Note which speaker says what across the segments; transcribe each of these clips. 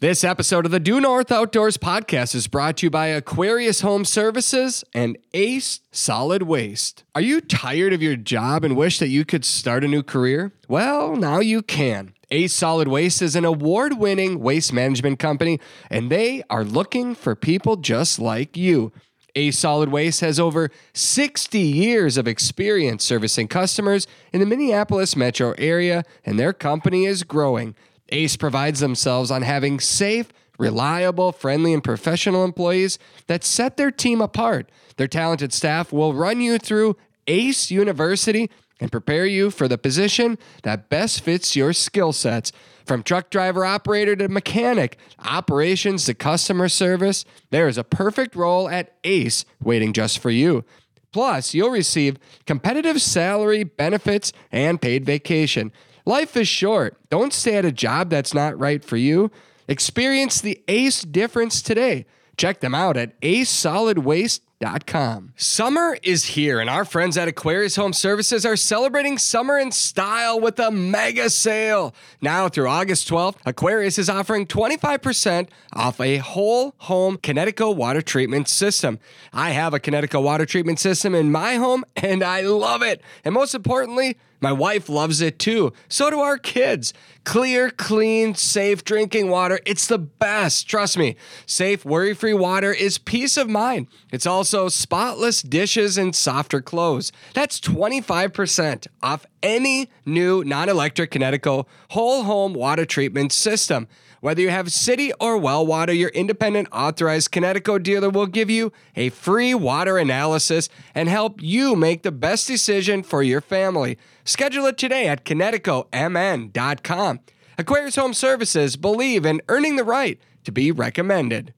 Speaker 1: This episode of the Due North Outdoors podcast is brought to you by Aquarius Home Services and Ace Solid Waste. Are you tired of your job and wish that you could start a new career? Well, now you can. Ace Solid Waste is an award winning waste management company, and they are looking for people just like you. Ace Solid Waste has over 60 years of experience servicing customers in the Minneapolis metro area, and their company is growing. Ace provides themselves on having safe, reliable, friendly, and professional employees that set their team apart. Their talented staff will run you through Ace University and prepare you for the position that best fits your skill sets. From truck driver operator to mechanic, operations to customer service, there is a perfect role at Ace waiting just for you. Plus, you'll receive competitive salary, benefits, and paid vacation. Life is short. Don't stay at a job that's not right for you. Experience the ACE difference today. Check them out at acesolidwaste.com. Summer is here, and our friends at Aquarius Home Services are celebrating summer in style with a mega sale. Now through August 12th, Aquarius is offering 25% off a whole home Kinetico water treatment system. I have a Kinetico water treatment system in my home, and I love it. And most importantly, my wife loves it too. So do our kids. Clear, clean, safe drinking water. It's the best. Trust me. Safe, worry free water is peace of mind. It's also spotless dishes and softer clothes. That's 25% off any new non electric Kinetico whole home water treatment system. Whether you have city or well water, your independent authorized Kinetico dealer will give you a free water analysis and help you make the best decision for your family. Schedule it today at KineticoMN.com. Aquarius Home Services believe in earning the right to be recommended.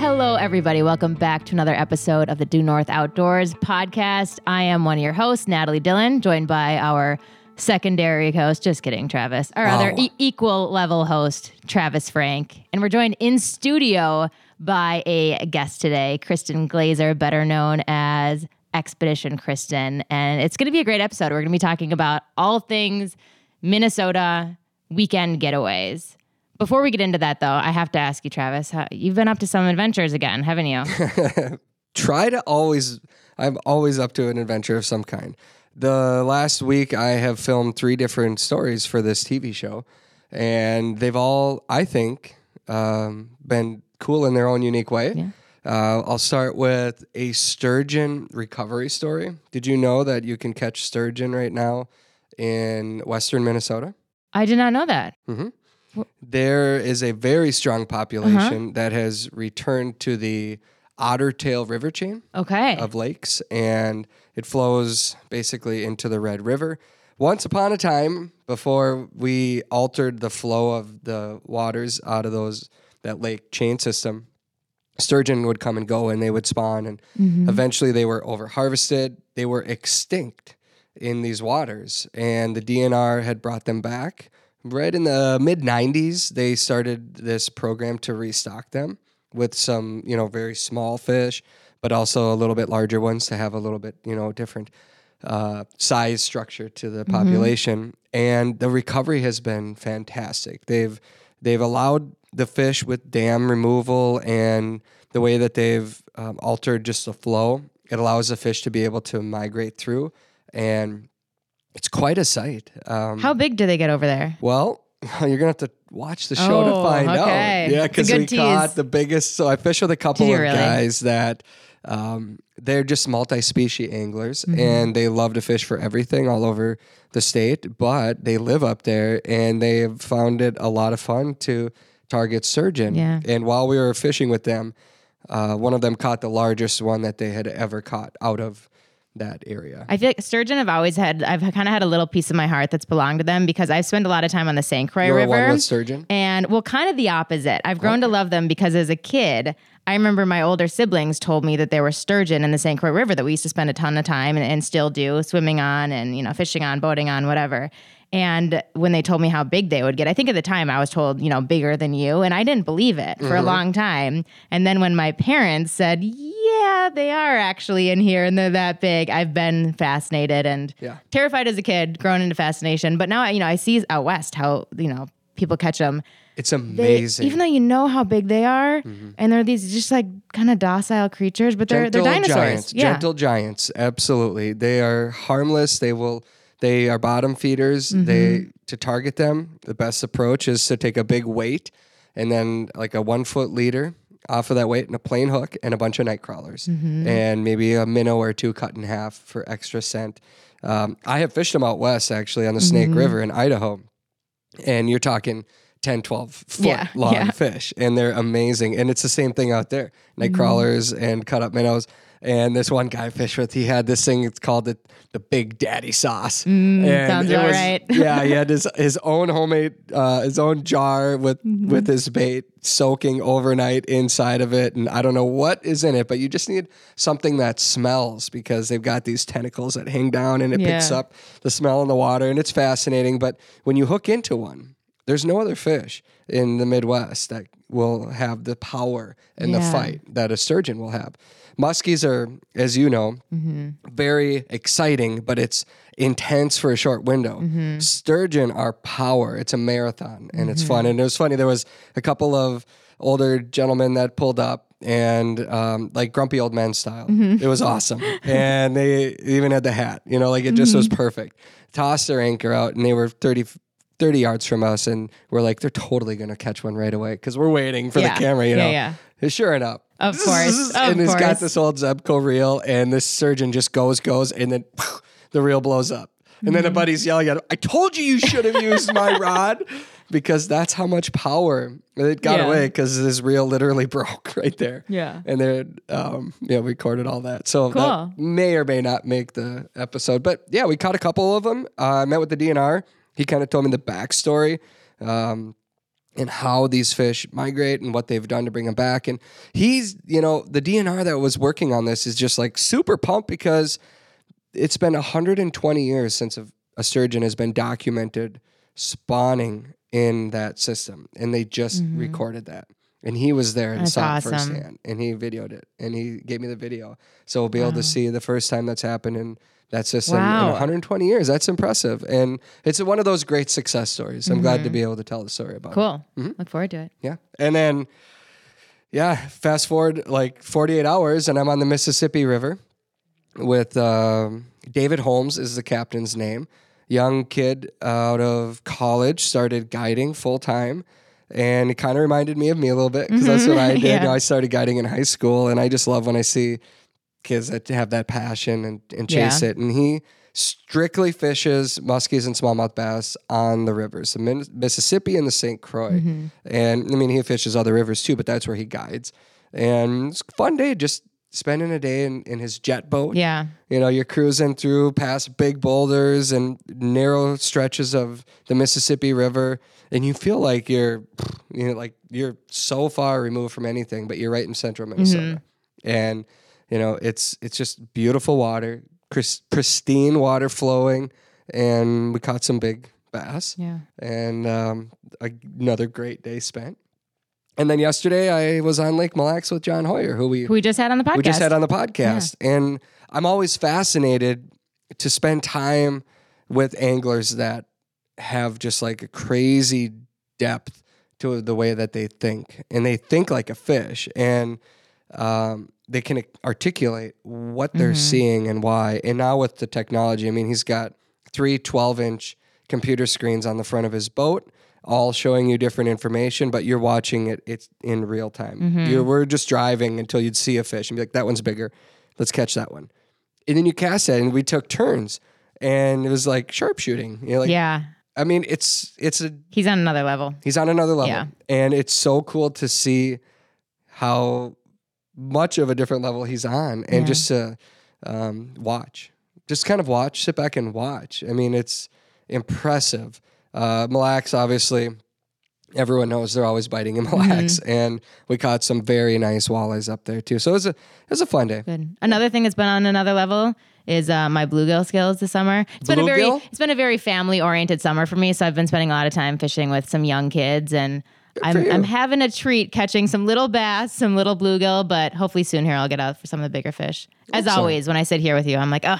Speaker 2: Hello, everybody. Welcome back to another episode of the Due North Outdoors podcast. I am one of your hosts, Natalie Dillon, joined by our secondary host, just kidding, Travis, our other e- equal level host, Travis Frank. And we're joined in studio by a guest today, Kristen Glazer, better known as Expedition Kristen. And it's going to be a great episode. We're going to be talking about all things Minnesota weekend getaways. Before we get into that, though, I have to ask you, Travis, you've been up to some adventures again, haven't you?
Speaker 1: Try to always, I'm always up to an adventure of some kind. The last week, I have filmed three different stories for this TV show, and they've all, I think, um, been cool in their own unique way.
Speaker 2: Yeah.
Speaker 1: Uh, I'll start with a sturgeon recovery story. Did you know that you can catch sturgeon right now in western Minnesota?
Speaker 2: I did not know that.
Speaker 1: There is a very strong population
Speaker 2: Uh-huh.
Speaker 1: that has returned to the Otter Tail River chain
Speaker 2: Okay.
Speaker 1: of lakes, and it flows basically into the Red River. Once upon a time, before we altered the flow of the waters out of those that lake chain system, sturgeon would come and go, and they would spawn, and eventually they were over harvested. They were extinct in these waters, and the DNR had brought them back. Right in the mid 90s, they started this program to restock them with some, you know, very small fish, but also a little bit larger ones to have a little bit, you know, different uh, size structure to the population. And the recovery has been fantastic. They've they've allowed the fish with dam removal and the way that they've um, altered just the flow. It allows the fish to be able to migrate through, and it's quite a sight. Um,
Speaker 2: How big do they get over there?
Speaker 1: well, you're gonna have to watch the show to
Speaker 2: Oh,
Speaker 1: find
Speaker 2: okay.
Speaker 1: out. Yeah, because we
Speaker 2: tease.
Speaker 1: caught the biggest. So I fish with a couple of
Speaker 2: really?
Speaker 1: guys that um, they're just multi-species anglers,
Speaker 2: Mm-hmm.
Speaker 1: and they love to fish for everything all over the state. But they live up there, and they have found it a lot of fun to target sturgeon.
Speaker 2: Yeah.
Speaker 1: And while we were fishing with them, uh, one of them caught the largest one that they had ever caught out of that area.
Speaker 2: I feel like sturgeon have always had, I've kind of had a little piece of my heart that's belonged to them because I've spent a lot of time on the St. Croix
Speaker 1: You're
Speaker 2: River.
Speaker 1: one with sturgeon.
Speaker 2: And well, kind of the opposite. I've grown to love them because as a kid, I remember my older siblings told me that there were sturgeon in the St. Croix River that we used to spend a ton of time and, and still do swimming on and you know fishing on, boating on, whatever. And when they told me how big they would get, I think at the time I was told, you know, bigger than you. And I didn't believe it for a mm-hmm. long time. And then when my parents said, yeah, they are actually in here and they're that big, I've been fascinated and
Speaker 1: Yeah.
Speaker 2: terrified as a kid, grown into fascination. But now, you know, I see out west how, you know, people catch them.
Speaker 1: It's
Speaker 2: They,
Speaker 1: amazing.
Speaker 2: even though you know how big they are, mm-hmm. and they're these just like kind of docile creatures, but they're they're dinosaurs.
Speaker 1: giants.
Speaker 2: yeah.
Speaker 1: Gentle giants. Absolutely. They are harmless. They will they are bottom feeders. They mm-hmm. to target them, the best approach is to take a big weight and then like a one foot leader off of that weight and a plain hook and a bunch of night crawlers mm-hmm. and maybe a minnow or two cut in half for extra scent. Um, I have fished them out west actually on the Snake mm-hmm. River in Idaho. And you're talking 10, 12 foot
Speaker 2: Yeah,
Speaker 1: long
Speaker 2: yeah.
Speaker 1: fish, and they're amazing. And it's the same thing out there night crawlers and cut up minnows. And this one guy I fished with, he had this thing, it's called the, the Big Daddy Sauce. and
Speaker 2: sounds about
Speaker 1: was-
Speaker 2: right.
Speaker 1: yeah, he had his, his own homemade, uh, his own jar with, with his bait soaking overnight inside of it. And I don't know what is in it, but you just need something that smells because they've got these tentacles that hang down and it picks up the smell in the water. And it's fascinating. But when you hook into one, there's no other fish in the Midwest that will have the power and the fight that a sturgeon will have. Muskies are, as you know, mm-hmm. very exciting, but it's intense for a short window. Mm-hmm. Sturgeon are power. It's a marathon and it's fun. Mm-hmm. And it was funny. There was a couple of older gentlemen that pulled up and um, like grumpy old men style. It was awesome. and they even had the hat, you know, like it just was perfect. Tossed their anchor out and they were 30, 30 yards from us. And we're like, they're totally going to catch one right away because we're waiting for
Speaker 2: Yeah.
Speaker 1: the camera, you know.
Speaker 2: yeah.
Speaker 1: And Sure enough.
Speaker 2: Of course, of
Speaker 1: and he's got this old Zebco reel, and this sturgeon just goes, goes, and then the reel blows up. And then a buddy's yelling at him, I told you you should have used my rod because that's how much power it got
Speaker 2: Yeah.
Speaker 1: away because this reel literally broke right there.
Speaker 2: Yeah.
Speaker 1: And then, um, yeah, we recorded all that. So
Speaker 2: Cool.
Speaker 1: that may or may not make the episode. But yeah, we caught a couple of them. Uh, I met with the DNR. He kind of told me the backstory. Um, and how these fish migrate and what they've done to bring them back. And he's, you know, the DNR that was working on this is just like super pumped because it's been 120 years since a, a sturgeon has been documented spawning in that system. And they just recorded that. And he was there and
Speaker 2: That's
Speaker 1: saw
Speaker 2: awesome.
Speaker 1: it firsthand. And he videoed it and he gave me the video. So we'll be able to see the first time that's happened in that system in
Speaker 2: Wow.
Speaker 1: 120 years. That's impressive. And it's one of those great success stories. I'm glad to be able to tell the story about it.
Speaker 2: Cool.
Speaker 1: Mm-hmm.
Speaker 2: Look forward to it.
Speaker 1: Yeah. And then, yeah, fast forward like 48 hours, and I'm on the Mississippi River with um, David Holmes, is the captain's name. Young kid out of college, started guiding full time. And it kind of reminded me of me a little bit because that's what I did.
Speaker 2: Yeah.
Speaker 1: You know, I started guiding in high school, and I just love when I see kids that have that passion and, and chase
Speaker 2: Yeah.
Speaker 1: it. And he strictly fishes muskies and smallmouth bass on the rivers, the Min- Mississippi and the St. Croix.
Speaker 2: Mm-hmm.
Speaker 1: And I mean, he fishes other rivers too, but that's where he guides. And it's a fun day just spending a day in, in his jet boat.
Speaker 2: Yeah.
Speaker 1: You know, you're cruising through past big boulders and narrow stretches of the Mississippi River, and you feel like you're, you know, like you're so far removed from anything, but you're right in central Minnesota, and you know, it's it's just beautiful water, pristine water flowing, and we caught some big bass,
Speaker 2: Yeah.
Speaker 1: and um, another great day spent. And then yesterday, I was on Lake Mille Lacs with John Hoyer, who we
Speaker 2: Who we just had on the podcast.
Speaker 1: we just had on the podcast. And I'm always fascinated to spend time with anglers that have just like a crazy depth to the way that they think. And they think like a fish and um, they can articulate what they're mm-hmm. seeing and why. And now with the technology, I mean, he's got three 12 inch computer screens on the front of his boat. All showing you different information, but you're watching it. It's in real time. Mm-hmm. You're, we're just driving until you'd see a fish and be like, "That one's bigger. Let's catch that one." And then you cast it, and we took turns, and it was like sharpshooting. You know, like
Speaker 2: yeah.
Speaker 1: I mean, it's it's a
Speaker 2: He's on another level.
Speaker 1: He's on another level.
Speaker 2: Yeah.
Speaker 1: And it's so cool to see how much of a different level he's on and
Speaker 2: Yeah.
Speaker 1: just to um, watch. Just kind of watch, sit back and watch. I mean, it's impressive. Uh, Mille Lacs, obviously, everyone knows they're always biting in Mille Lacs,
Speaker 2: Mm-hmm.
Speaker 1: and we caught some very nice walleyes up there too. So it was a it was a fun day.
Speaker 2: Good. Another thing that's been on another level is uh, my bluegill skills this summer. It's been a very it's been a very family oriented summer for me. So I've been spending a lot of time fishing with some young kids, and I'm. I'm having a treat catching some little bass, some little bluegill. But hopefully soon here I'll get out for some of the bigger fish. As
Speaker 1: so.
Speaker 2: always, when I sit here with you, I'm like, oh,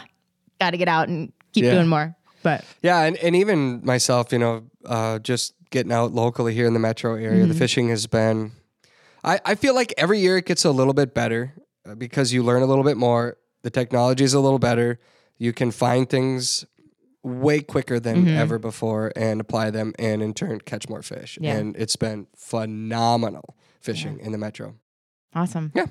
Speaker 2: got to get out and keep
Speaker 1: Yeah.
Speaker 2: doing more. But
Speaker 1: Yeah, and, and even myself, you know, uh, just getting out locally here in the metro area,
Speaker 2: Mm-hmm.
Speaker 1: the fishing has been. I, I feel like every year it gets a little bit better uh, because you learn a little bit more. The technology is a little better. You can find things way quicker than
Speaker 2: Mm-hmm.
Speaker 1: ever before and apply them, and in turn catch more fish.
Speaker 2: Yeah.
Speaker 1: And it's been phenomenal fishing in the metro.
Speaker 2: awesome.
Speaker 1: Yeah.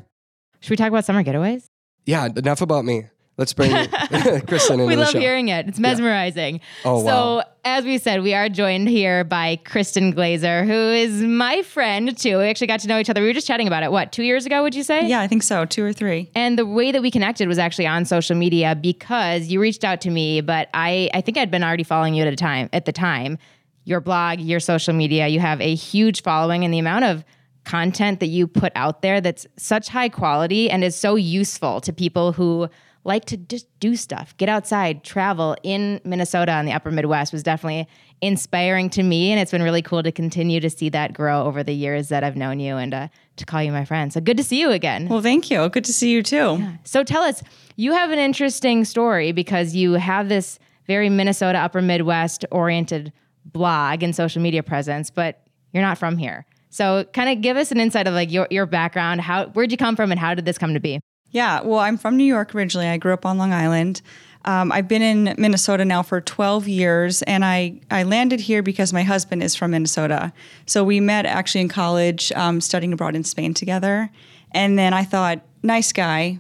Speaker 2: Should we talk about summer getaways?
Speaker 1: Yeah, enough about me. Let's bring Kristen into
Speaker 2: we
Speaker 1: the
Speaker 2: love
Speaker 1: show.
Speaker 2: hearing it. It's mesmerizing.
Speaker 1: Oh,
Speaker 2: so,
Speaker 1: wow.
Speaker 2: as we said, we are joined here by Kristen Glazer, who is my friend too. We actually got to know each other. We were just chatting about it. What two years ago? Would you say?
Speaker 3: Yeah, I think so. Two or three.
Speaker 2: And the way that we connected was actually on social media because you reached out to me, but I I think I'd been already following you at a time at the time. Your blog, your social media, you have a huge following and the amount of content that you put out there that's such high quality and is so useful to people who like to just do stuff, get outside, travel in Minnesota and the upper Midwest was definitely inspiring to me. And it's been really cool to continue to see that grow over the years that I've known you and uh, to call you my friend. So good to see you again.
Speaker 3: Well, thank you. Good to see you too.
Speaker 2: So tell us, you have an interesting story because you have this very Minnesota upper Midwest oriented blog and social media presence, but you're not from here. So kind of give us an insight of like your, your background, how where'd you come from and how did this come to be?
Speaker 3: Yeah, well, I'm from New York originally. I grew up on Long Island. Um, I've been in Minnesota now for 12 years, and I, I landed here because my husband is from Minnesota. So we met actually in college, um, studying abroad in Spain together. And then I thought, nice guy,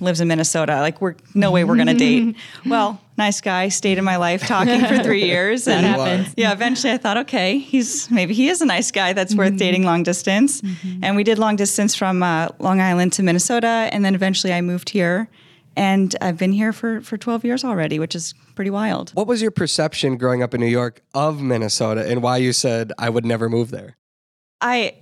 Speaker 3: lives in Minnesota. Like, we're no way we're gonna date. Well, nice guy, stayed in my life talking for three years, and
Speaker 2: happens.
Speaker 3: yeah, eventually I thought, okay, he's maybe he is a nice guy that's worth dating long distance. And we did long distance from uh, Long Island to Minnesota, and then eventually I moved here, and I've been here for for 12 years already, which is pretty wild.
Speaker 1: What was your perception growing up in New York of Minnesota and why you said I would never move there?
Speaker 3: I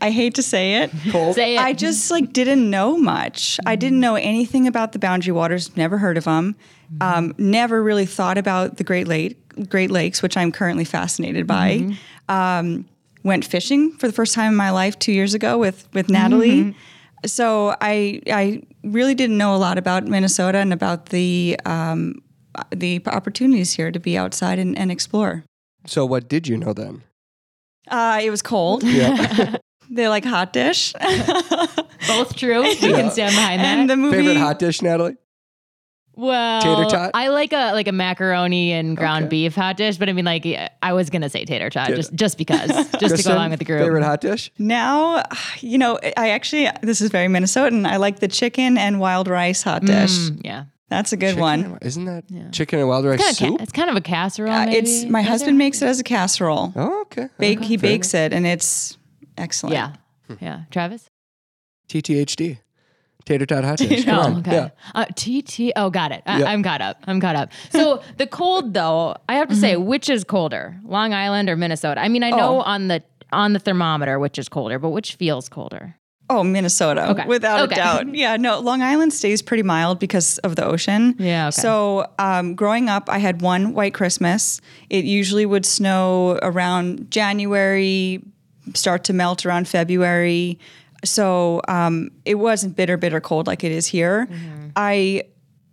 Speaker 3: I hate to say it.
Speaker 1: Cold?
Speaker 2: Say it.
Speaker 3: I just like didn't know much. I didn't know anything about the Boundary Waters. Never heard of them. Um, never really thought about the Great Lake, Great Lakes, which I'm currently fascinated by. Um, went fishing for the first time in my life two years ago with with Natalie. So I I really didn't know a lot about Minnesota and about the um, the opportunities here to be outside and, and explore.
Speaker 1: So what did you know then?
Speaker 3: Uh, it was cold.
Speaker 1: Yeah.
Speaker 3: they like hot dish.
Speaker 2: Both true. We can stand behind that.
Speaker 3: and the movie
Speaker 1: Favorite hot dish, Natalie?
Speaker 2: well,
Speaker 1: Tater tot?
Speaker 2: I like a like a macaroni and ground
Speaker 1: Okay.
Speaker 2: beef hot dish, but I mean like I was gonna say tater tot
Speaker 1: Tater-
Speaker 2: just just because, just to
Speaker 1: Kristen,
Speaker 2: go along with the group.
Speaker 1: Favorite hot dish?
Speaker 3: Now, you know, I actually this is very Minnesotan. I like the chicken and wild rice hot dish.
Speaker 2: Mm, yeah.
Speaker 3: That's a good
Speaker 1: Chicken
Speaker 3: one.
Speaker 1: and- Isn't that chicken and wild rice
Speaker 2: Kind of
Speaker 1: soup?
Speaker 2: ca- it's kind of a casserole.
Speaker 3: Uh,
Speaker 2: maybe.
Speaker 3: it's my
Speaker 2: Is
Speaker 3: husband
Speaker 2: it?
Speaker 3: makes it as a casserole.
Speaker 1: Oh, okay.
Speaker 3: Bake,
Speaker 1: Okay,
Speaker 3: he
Speaker 1: fair
Speaker 3: bakes it, and it's excellent.
Speaker 2: Yeah. Yeah. Travis?
Speaker 1: enough. TTHD. Tater tot hot dish. Come
Speaker 2: Oh,
Speaker 1: on.
Speaker 2: okay.
Speaker 1: Yeah.
Speaker 2: Uh, TT. Oh, got it. I,
Speaker 1: Yep.
Speaker 2: I'm caught up. I'm caught up. So the cold, though, I have to say,
Speaker 3: Mm-hmm.
Speaker 2: which is colder, Long Island or Minnesota? I mean, I know
Speaker 3: Oh.
Speaker 2: on the on the thermometer which is colder, but which feels colder?
Speaker 3: Oh, Minnesota,
Speaker 2: Okay.
Speaker 3: without
Speaker 2: Okay.
Speaker 3: a doubt. Yeah, no, Long Island stays pretty mild because of the ocean.
Speaker 2: Yeah, okay.
Speaker 3: So, um, growing up, I had one white Christmas. It usually would snow around January, start to melt around February. So, um, it wasn't bitter, bitter cold like it is here.
Speaker 2: Mm-hmm.
Speaker 3: I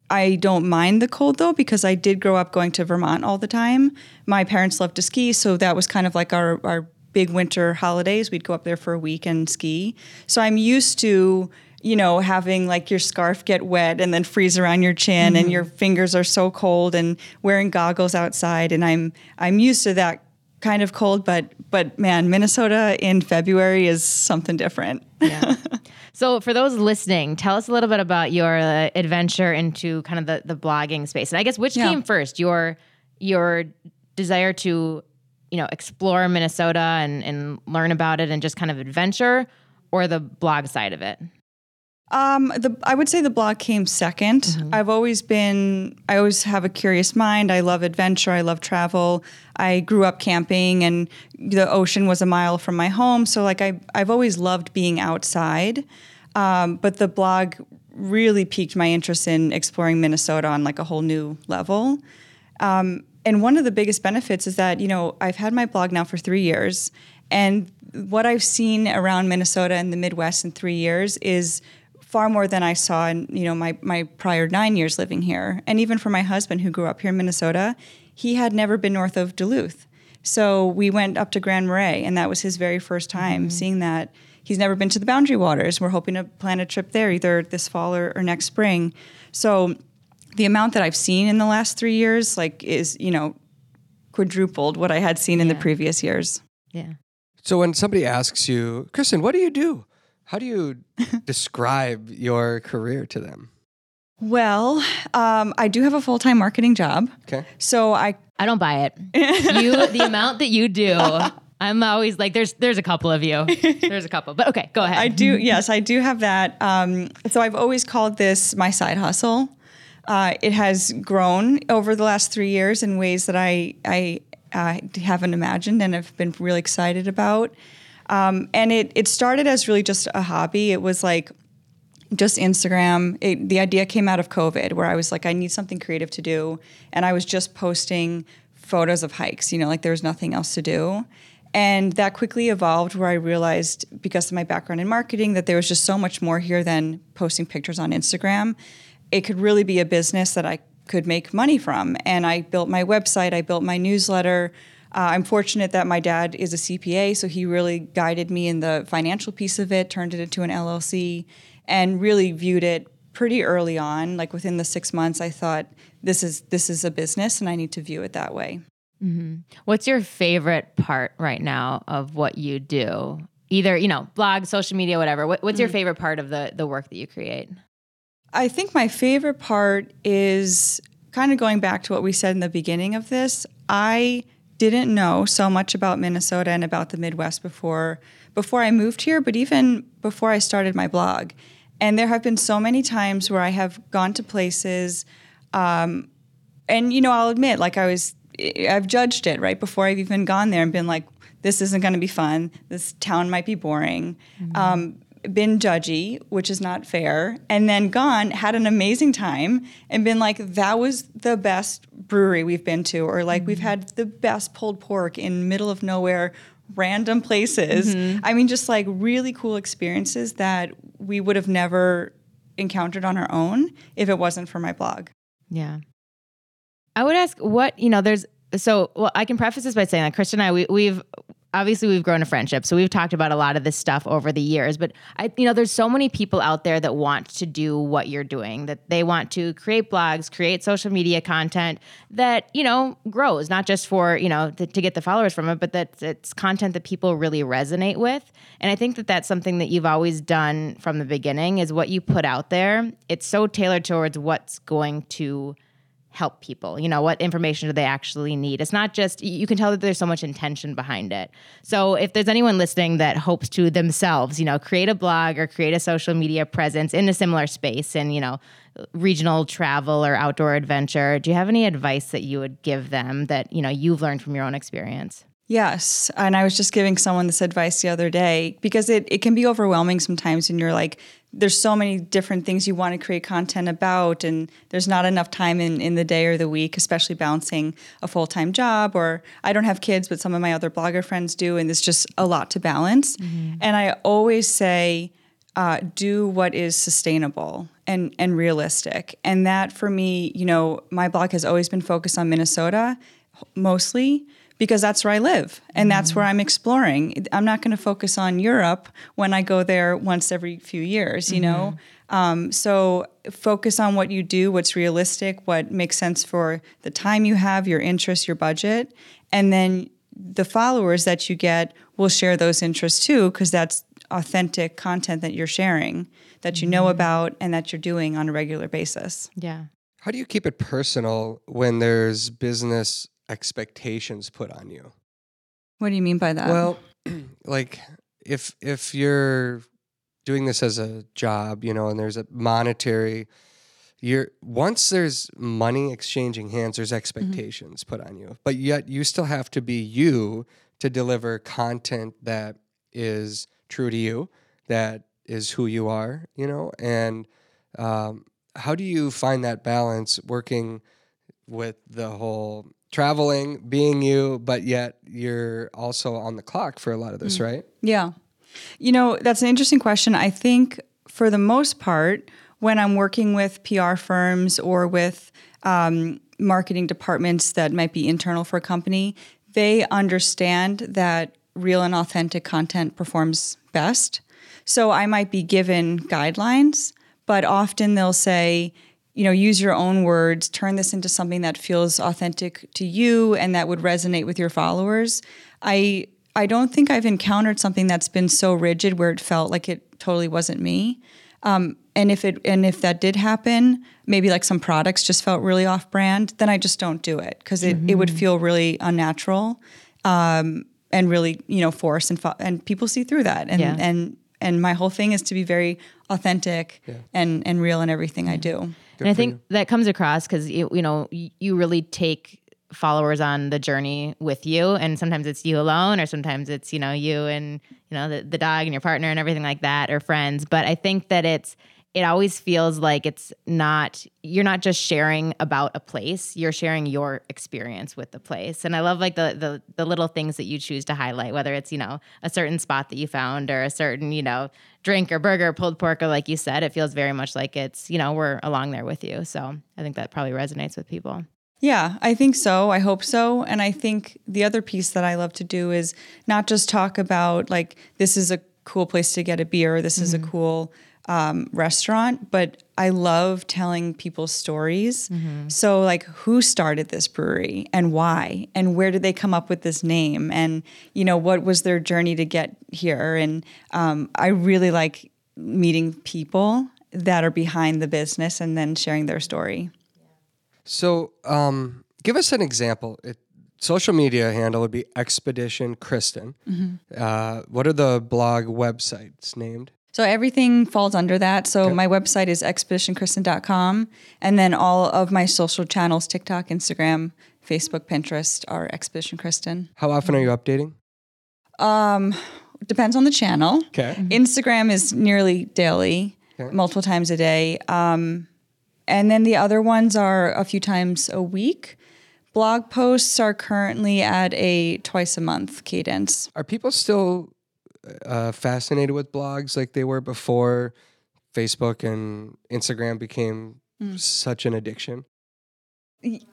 Speaker 3: I don't mind the cold though because I did grow up going to Vermont all the time. My parents loved to ski, so that was kind of like our our big winter holidays. We'd go up there for a week and ski. So I'm used to you know having like your scarf get wet and then freeze around your chin and your fingers are so cold and wearing goggles outside and I'm I'm used to that kind of cold but but man Minnesota in February is something different.
Speaker 2: Yeah. so for those listening, tell us a little bit about your uh, adventure into kind of the, the blogging space. And I guess which
Speaker 3: Yeah.
Speaker 2: came first, your your desire to, you know, explore Minnesota and, and learn about it and just kind of adventure or the blog side of it?
Speaker 3: Um, the I would say the blog came 2nd I've always been I always have a curious mind. I love adventure. I love travel. I grew up camping, and the ocean was a mile from my home. So like I I've always loved being outside. Um, but the blog really piqued my interest in exploring Minnesota on like a whole new level. Um, and one of the biggest benefits is that you know I've had my blog now for three years, and what I've seen around Minnesota and the Midwest in three years is far more than I saw in you know my my prior nine years living here. And even for my husband who grew up here in Minnesota, he had never been north of Duluth. So we went up to Grand Marais, and that was his very first time mm-hmm. seeing that. He's never been to the Boundary Waters. We're hoping to plan a trip there either this fall or, or next spring. So the amount that I've seen in the last three years, like, is you know quadrupled what I had seen in the previous years.
Speaker 2: Yeah.
Speaker 1: So when somebody asks you, Kristen, what do you do? How do you describe your career to them?
Speaker 3: Well, um, I do have a full time marketing job,
Speaker 1: Okay.
Speaker 3: so I
Speaker 2: I don't buy it. You the amount that you do. I'm always like, there's there's a couple of you. There's a couple, but okay, go ahead.
Speaker 3: I do, yes, I do have that. Um, so I've always called this my side hustle. Uh, it has grown over the last three years in ways that I I uh, haven't imagined and have been really excited about. Um, and it it started as really just a hobby. It was like just Instagram. It, the idea came out of COVID, where I was like, I need something creative to do, and I was just posting photos of hikes. You know, like there was nothing else to do. And that quickly evolved where I realized, because of my background in marketing, that there was just so much more here than posting pictures on Instagram. It could really be a business that I could make money from. And I built my website, I built my newsletter. Uh, I'm fortunate that my dad is a CPA, so he really guided me in the financial piece of it, turned it into an LLC, and really viewed it pretty early on. Like within the six months, I thought this is this is a business, and I need to view it that way.
Speaker 2: What's your favorite part right now of what you do? Either, you know, blog, social media, whatever. What, what's your
Speaker 3: Mm.
Speaker 2: favorite part of the the work that you create?
Speaker 3: I think my favorite part is kind of going back to what we said in the beginning of this. I didn't know so much about Minnesota and about the Midwest before before I moved here, but even before I started my blog. And there have been so many times where I have gone to places um, and you know, I'll admit, like I was, I've judged it right before I've even gone there and been like, this isn't going to be fun. This town might be boring. Um, been judgy, which is not fair, and then gone, had an amazing time, and been like, that was the best brewery we've been to, or like we've had the best pulled pork in middle of nowhere, random places. Mm-hmm. I mean, just like really cool experiences that we would have never encountered on our own if it wasn't for my blog.
Speaker 2: Yeah. I would ask what, you know, there's so well, I can preface this by saying that Kristen and I we, we've obviously we've grown a friendship. So we've talked about a lot of this stuff over the years, but I you know, there's so many people out there that want to do what you're doing, that they want to create blogs, create social media content that, you know, grows, not just for, you know, to, to get the followers from it, but that it's content that people really resonate with. And I think that that's something that you've always done from the beginning is what you put out there. It's so tailored towards what's going to help people? You know what information do they actually need? It's not just you can tell that there's so much intention behind it. So if there's anyone listening that hopes to themselves you know create a blog or create a social media presence in a similar space and you know regional travel or outdoor adventure do you have any advice that you would give them that you know you've learned from your own experience?
Speaker 3: Yes. And I was just giving someone this advice the other day because it, it can be overwhelming sometimes and you're like, there's so many different things you want to create content about and there's not enough time in, in the day or the week, especially balancing a full-time job or I don't have kids, but some of my other blogger friends do, and it's just a lot to balance. And I always say, uh, do what is sustainable and, and realistic. And that for me, you know, my blog has always been focused on Minnesota mostly because that's where I live and that's where mm. I'm exploring. I'm not going to focus on Europe when I go there once every few years, you know? Mm-hmm. Um, so focus on what you do, what's realistic, what makes sense for the time you have, your interests, your budget. And then the followers that you get will share those interests too, because that's authentic content that you're sharing, that you know mm-hmm. about, and that you're doing on a regular basis.
Speaker 2: yeah
Speaker 1: How do you keep it personal when there's business expectations put on you?
Speaker 3: What do you mean by that?
Speaker 1: Well, like if if you're doing this as a job, you know, and there's a monetary you're once there's money exchanging hands, there's expectations put on you. But yet you still have to be you to deliver content that is true to you, that is who you are, you know? And um, how do you find that balance working with the whole traveling, being you, but yet you're also on the clock for a lot of this, right?
Speaker 3: Yeah. You know, that's an interesting question. I think for the most part, when I'm working with PR firms or with um, marketing departments that might be internal for a company, they understand that real and authentic content performs best. So I might be given guidelines, but often they'll say, you know, use your own words, turn this into something that feels authentic to you and that would resonate with your followers. I I don't think I've encountered something that's been so rigid where it felt like it totally wasn't me. Um, and if it and if that did happen, maybe like some products just felt really off brand, then I just don't do it because it, it would feel really unnatural um, and really you know forced and fo- and people see through that and
Speaker 2: Yeah.
Speaker 3: and and my whole thing is to be very authentic and and real in everything I do.
Speaker 2: And I think that comes across because you, you know you really take followers on the journey with you, and sometimes it's you alone, or sometimes it's you know you and you know the, the dog and your partner and everything like that, or friends. But I think that it's it always feels like it's not you're not just sharing about a place you're sharing your experience with the place. And i love like the, the the little things that you choose to highlight whether it's you know a certain spot that you found or a certain you know drink or burger pulled pork or like you said it feels very much like it's you know we're along there with you so i think that probably resonates with people
Speaker 3: Yeah, I think so. I hope so. And I think the other piece that I love to do is not just talk about like this is a cool place to get a beer, this is a mm-hmm. cool um, restaurant, but I love telling people's stories. So, like, who started this brewery and why, and where did they come up with this name, and you know what was their journey to get here? And um, I really like meeting people that are behind the business and then sharing their story.
Speaker 1: So, um, give us an example. It, social media handle would be Expedition Kristen. Uh, what are the blog websites named?
Speaker 3: So everything falls under that. So my website is expeditionkristen.com. And then all of my social channels TikTok, Instagram, Facebook, Pinterest are Expedition Kristen.
Speaker 1: How often are you updating?
Speaker 3: Um, depends on the channel.
Speaker 1: Okay.
Speaker 3: Instagram is nearly daily,
Speaker 1: Okay.
Speaker 3: multiple times a day. Um, and then the other ones are a few times a week. Blog posts are currently at a twice a month cadence.
Speaker 1: Are people still uh, fascinated with blogs like they were before Facebook and Instagram became such an addiction?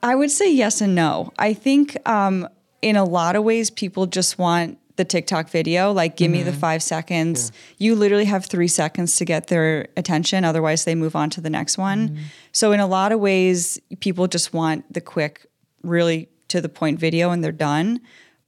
Speaker 3: I would say yes and no. I think um, in a lot of ways, people just want the TikTok video. Like, give me the five seconds. You literally have three seconds to get their attention. Otherwise, they move on to the next one. So, in a lot of ways, people just want the quick, really to the point video and they're done.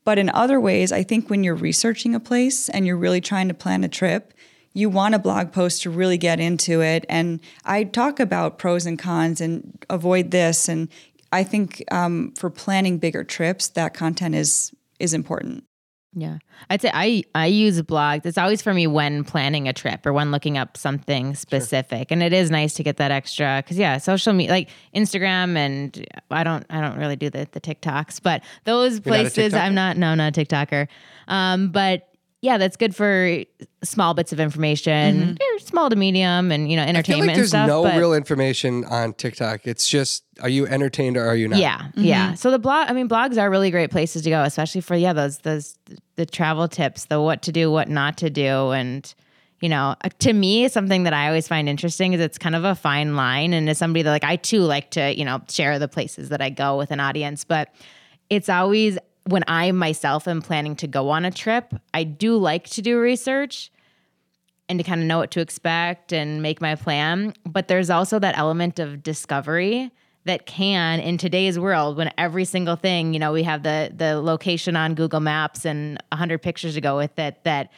Speaker 3: But in other ways, I think when you're researching a place and you're really trying to plan a trip, you want a blog post to really get into it. And I talk about pros and cons and avoid this. And I think um, for planning bigger trips, that content is is important.
Speaker 2: Yeah. I'd say I I use blogs. It's always for me when planning a trip or when looking up something specific. And it is nice to get that extra cuz yeah, social media like Instagram and I don't I don't really do the the TikToks, but those
Speaker 1: not a
Speaker 2: places I'm not no, not a TikToker. Um but yeah, that's good for small bits of information, or small to medium, and you know, entertainment
Speaker 1: like there's
Speaker 2: stuff.
Speaker 1: no
Speaker 2: but-
Speaker 1: real information on TikTok. It's just, are you entertained or are you not?
Speaker 2: Yeah, yeah. So the blog, I mean, blogs are really great places to go, especially for yeah those those the travel tips, the what to do, what not to do, and you know, uh, to me, something that I always find interesting is it's kind of a fine line, and as somebody that like I too like to you know share the places that I go with an audience, but it's always when I myself am planning to go on a trip, I do like to do research and to kind of know what to expect and make my plan. But there's also that element of discovery that can in today's world when every single thing, you know, we have the the location on Google Maps and 100 pictures to go with it that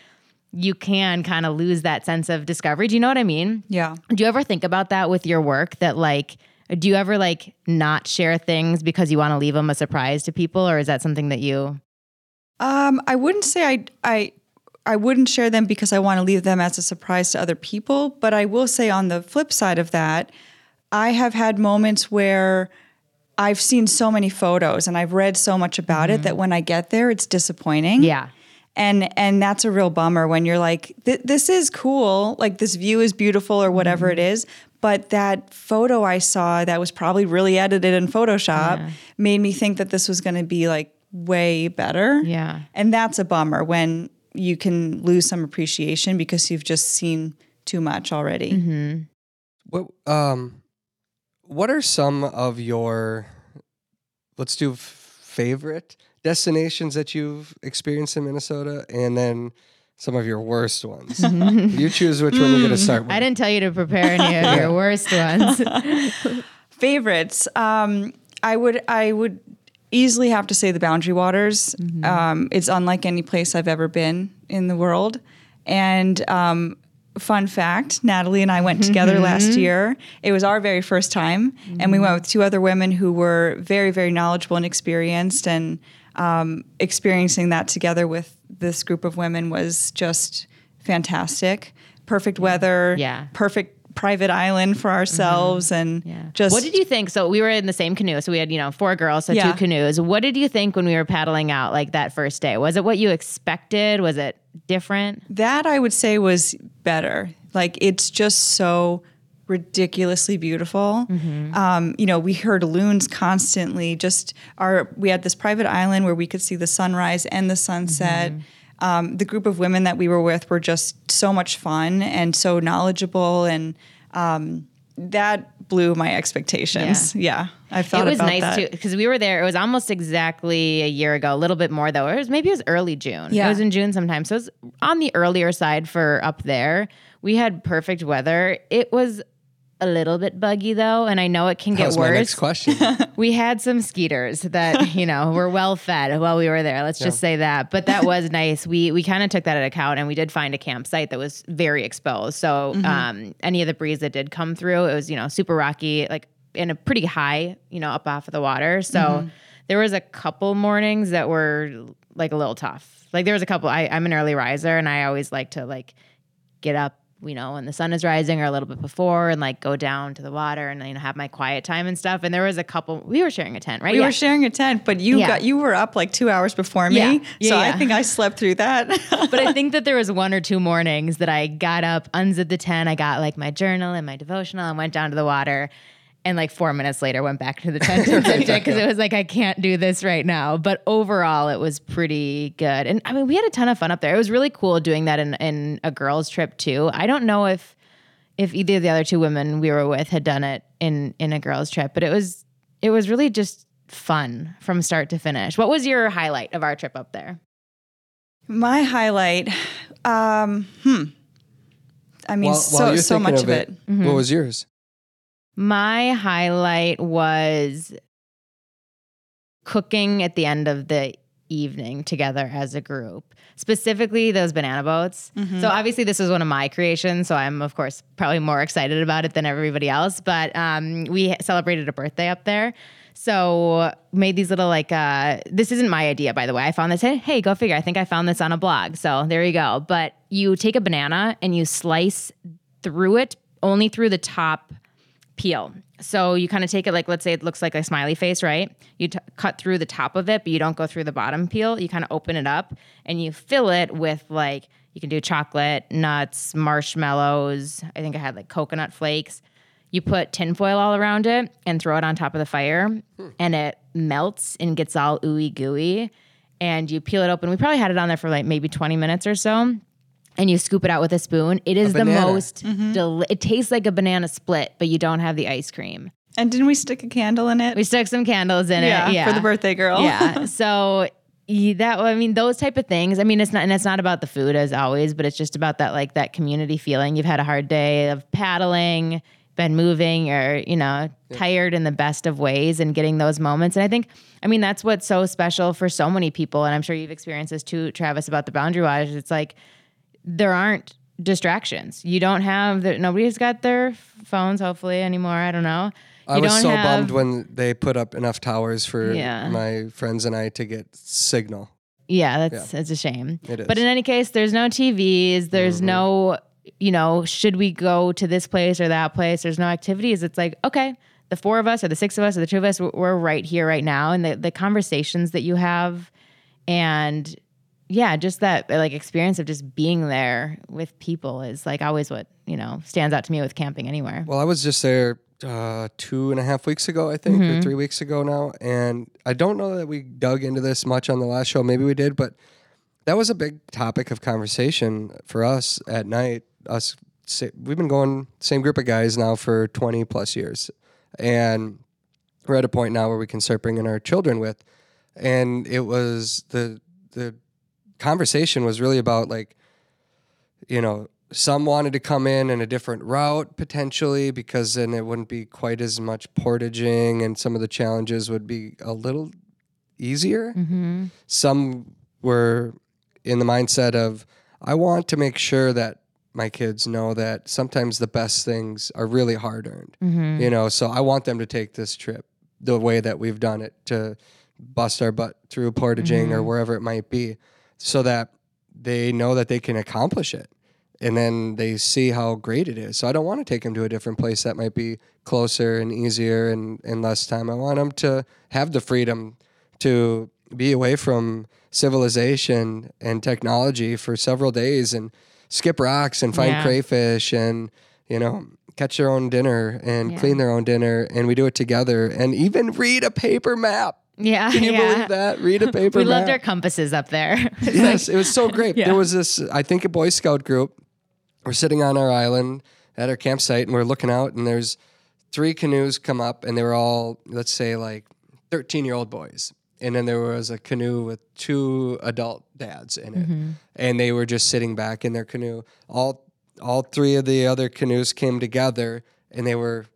Speaker 2: you can kind of lose that sense of discovery. Do you know what I mean?
Speaker 3: Yeah.
Speaker 2: Do you ever think about that with your work that like do you ever like not share things because you want to leave them a surprise to people or is that something that you
Speaker 3: Um, I wouldn't say I I I wouldn't share them because I want to leave them as a surprise to other people. But I will say on the flip side of that, I have had moments where I've seen so many photos and I've read so much about it that when I get there, it's disappointing.
Speaker 2: Yeah.
Speaker 3: And and that's a real bummer when you're like, this is cool, like this view is beautiful or whatever it is. But that photo I saw that was probably really edited in Photoshop made me think that this was going to be like way better.
Speaker 2: Yeah.
Speaker 3: And that's a bummer when you can lose some appreciation because you've just seen too much already.
Speaker 1: What um, what are some of your let's do f- favorite destinations that you've experienced in Minnesota, and then some of your worst ones. you choose which one you're going to start with.
Speaker 2: I didn't tell you to prepare any of your worst ones.
Speaker 3: Favorites. Um, I would I would easily have to say the Boundary Waters. Um, it's unlike any place I've ever been in the world. And um, fun fact, Natalie and I went together last year. It was our very first time, and we went with two other women who were very very knowledgeable and experienced, and um, experiencing that together with this group of women was just fantastic. Perfect weather,
Speaker 2: Yeah.
Speaker 3: perfect private island for mm-hmm. ourselves, and
Speaker 2: Yeah.
Speaker 3: just
Speaker 2: what did you think? So we were in the same canoe. So we had, you know, four girls, so
Speaker 3: Yeah.
Speaker 2: two canoes. What did you think when we were paddling out like that first day? Was it what you expected? Was it different?
Speaker 3: That I would say was better. Like it's just so ridiculously beautiful. Um, you know, we heard loons constantly. Just our we had this private island where we could see the sunrise and the sunset. Um, the group of women that we were with were just so much fun and so knowledgeable, and um, that blew my expectations. Yeah, I've thought
Speaker 2: it was nice
Speaker 3: that.
Speaker 2: too because we were there. It was almost exactly a year ago, a little bit more though. It was maybe it was early June.
Speaker 3: Yeah.
Speaker 2: It was in June sometime. So it was on the earlier side for up there. We had perfect weather. It was a little bit buggy though, and I know it can
Speaker 1: that
Speaker 2: get
Speaker 1: my next
Speaker 2: worse.
Speaker 1: question.
Speaker 2: We had some skeeters that, you know, were well fed while we were there. Let's just say that. But that was nice. We we kind of took that at account and we did find a campsite that was very exposed. So um, any of the breeze that did come through, it was, you know, super rocky, like in a pretty high, you know, up off of the water. So there was a couple mornings that were like a little tough. Like there was a couple, I, I'm an early riser and I always like to like get up, you know, when the sun is rising or a little bit before and like go down to the water and you know have my quiet time and stuff. And there was a couple we were sharing a tent, right?
Speaker 3: We
Speaker 2: Yeah.
Speaker 3: were sharing a tent, but you
Speaker 2: Yeah.
Speaker 3: got you were up like two hours before me,
Speaker 2: Yeah. Yeah,
Speaker 3: so I think I slept through that.
Speaker 2: but I think that there was one or two mornings that I got up, unzipped the tent, I got like my journal and my devotional and went down to the water. And like four minutes later, went back to the tent and because it was like I can't do this right now. But overall, it was pretty good, and I mean, we had a ton of fun up there. It was really cool doing that in, in a girls' trip too. I don't know if if either of the other two women we were with had done it in in a girls' trip, but it was it was really just fun from start to finish. What was your highlight of our trip up there?
Speaker 3: My highlight, um, hmm. I mean,
Speaker 1: While-
Speaker 3: so
Speaker 1: while you're
Speaker 3: so much
Speaker 1: of
Speaker 3: of it.
Speaker 1: What was yours?
Speaker 2: My highlight was cooking at the end of the evening together as a group, specifically those banana boats. So, obviously, this was one of my creations. So, I'm, of course, probably more excited about it than everybody else. But um, we celebrated a birthday up there. So, made these little, like, uh, this isn't my idea, by the way. I found this, hey, hey, go figure. I think I found this on a blog. So, there you go. But you take a banana and you slice through it only through the top peel. So you kind of take it like, let's say it looks like a smiley face, right? You t- cut through the top of it, but you don't go through the bottom peel. You kind of open it up and you fill it with like, you can do chocolate, nuts, marshmallows. I think I had like coconut flakes. You put tinfoil all around it and throw it on top of the fire, hmm. and it melts and gets all ooey gooey. And you peel it open. We probably had it on there for like maybe 20 minutes or so and you scoop it out with a spoon. It is the
Speaker 1: banana.
Speaker 2: most. Mm-hmm. Deli- it tastes like a banana split, but you don't have the ice cream.
Speaker 3: And didn't we stick a candle in it?
Speaker 2: We stuck some candles in
Speaker 3: yeah,
Speaker 2: it. Yeah,
Speaker 3: for the birthday girl.
Speaker 2: yeah. So y- that I mean those type of things. I mean it's not and it's not about the food as always, but it's just about that like that community feeling. You've had a hard day of paddling, been moving, or you know tired in the best of ways, and getting those moments. And I think I mean that's what's so special for so many people. And I'm sure you've experienced this too, Travis, about the boundary waters. It's like there aren't distractions. You don't have the nobody's got their phones hopefully anymore. I don't know.
Speaker 1: I was so
Speaker 2: have-
Speaker 1: bummed when they put up enough towers for
Speaker 2: Yeah.
Speaker 1: my friends and I to get signal.
Speaker 2: Yeah, that's it's a shame.
Speaker 1: It is.
Speaker 2: But in any case, there's no TVs. There's mm-hmm. no, you know, should we go to this place or that place? There's no activities. It's like okay, the four of us or the six of us or the two of us, we're- we're right here right now, and the the conversations that you have, and yeah, just that like experience of just being there with people is like always what you know stands out to me with camping anywhere.
Speaker 1: Well, I was just there uh, two and a half weeks ago, I think, or three weeks ago now. And I don't know that we dug into this much on the last show. Maybe we did, but that was a big topic of conversation for us at night. Us, we've been going same group of guys now for twenty plus years, and we're at a point now where we can start bringing our children with. And it was the the conversation was really about like you know, some wanted to come in in a different route potentially because then it wouldn't be quite as much portaging and some of the challenges would be a little easier.
Speaker 2: Mm-hmm.
Speaker 1: Some were in the mindset of, I want to make sure that my kids know that sometimes the best things are really hard earned.
Speaker 2: Mm-hmm.
Speaker 1: You know, so I want them to take this trip the way that we've done it to bust our butt through portaging or wherever it might be so that they know that they can accomplish it and then they see how great it is. So I don't want to take them to a different place that might be closer and easier and, and less time. I want them to have the freedom to be away from civilization and technology for several days and skip rocks and find
Speaker 2: Yeah.
Speaker 1: crayfish and, you know, catch their own dinner and
Speaker 2: Yeah.
Speaker 1: clean their own dinner. And we do it together and even read a paper map.
Speaker 2: Yeah,
Speaker 1: Can you
Speaker 2: yeah.
Speaker 1: believe that? Read a paper
Speaker 2: We
Speaker 1: map.
Speaker 2: loved our compasses up there.
Speaker 1: Yes, it was so great.
Speaker 2: Yeah.
Speaker 1: There was this, I think, a Boy Scout group. We're sitting on our island at our campsite, and we're looking out, and there's three canoes come up, and they were all, let's say, like 13 year old boys. And then there was a canoe with two adult dads in it, mm-hmm. and they were just sitting back in their canoe. All all three of the other canoes came together, and they were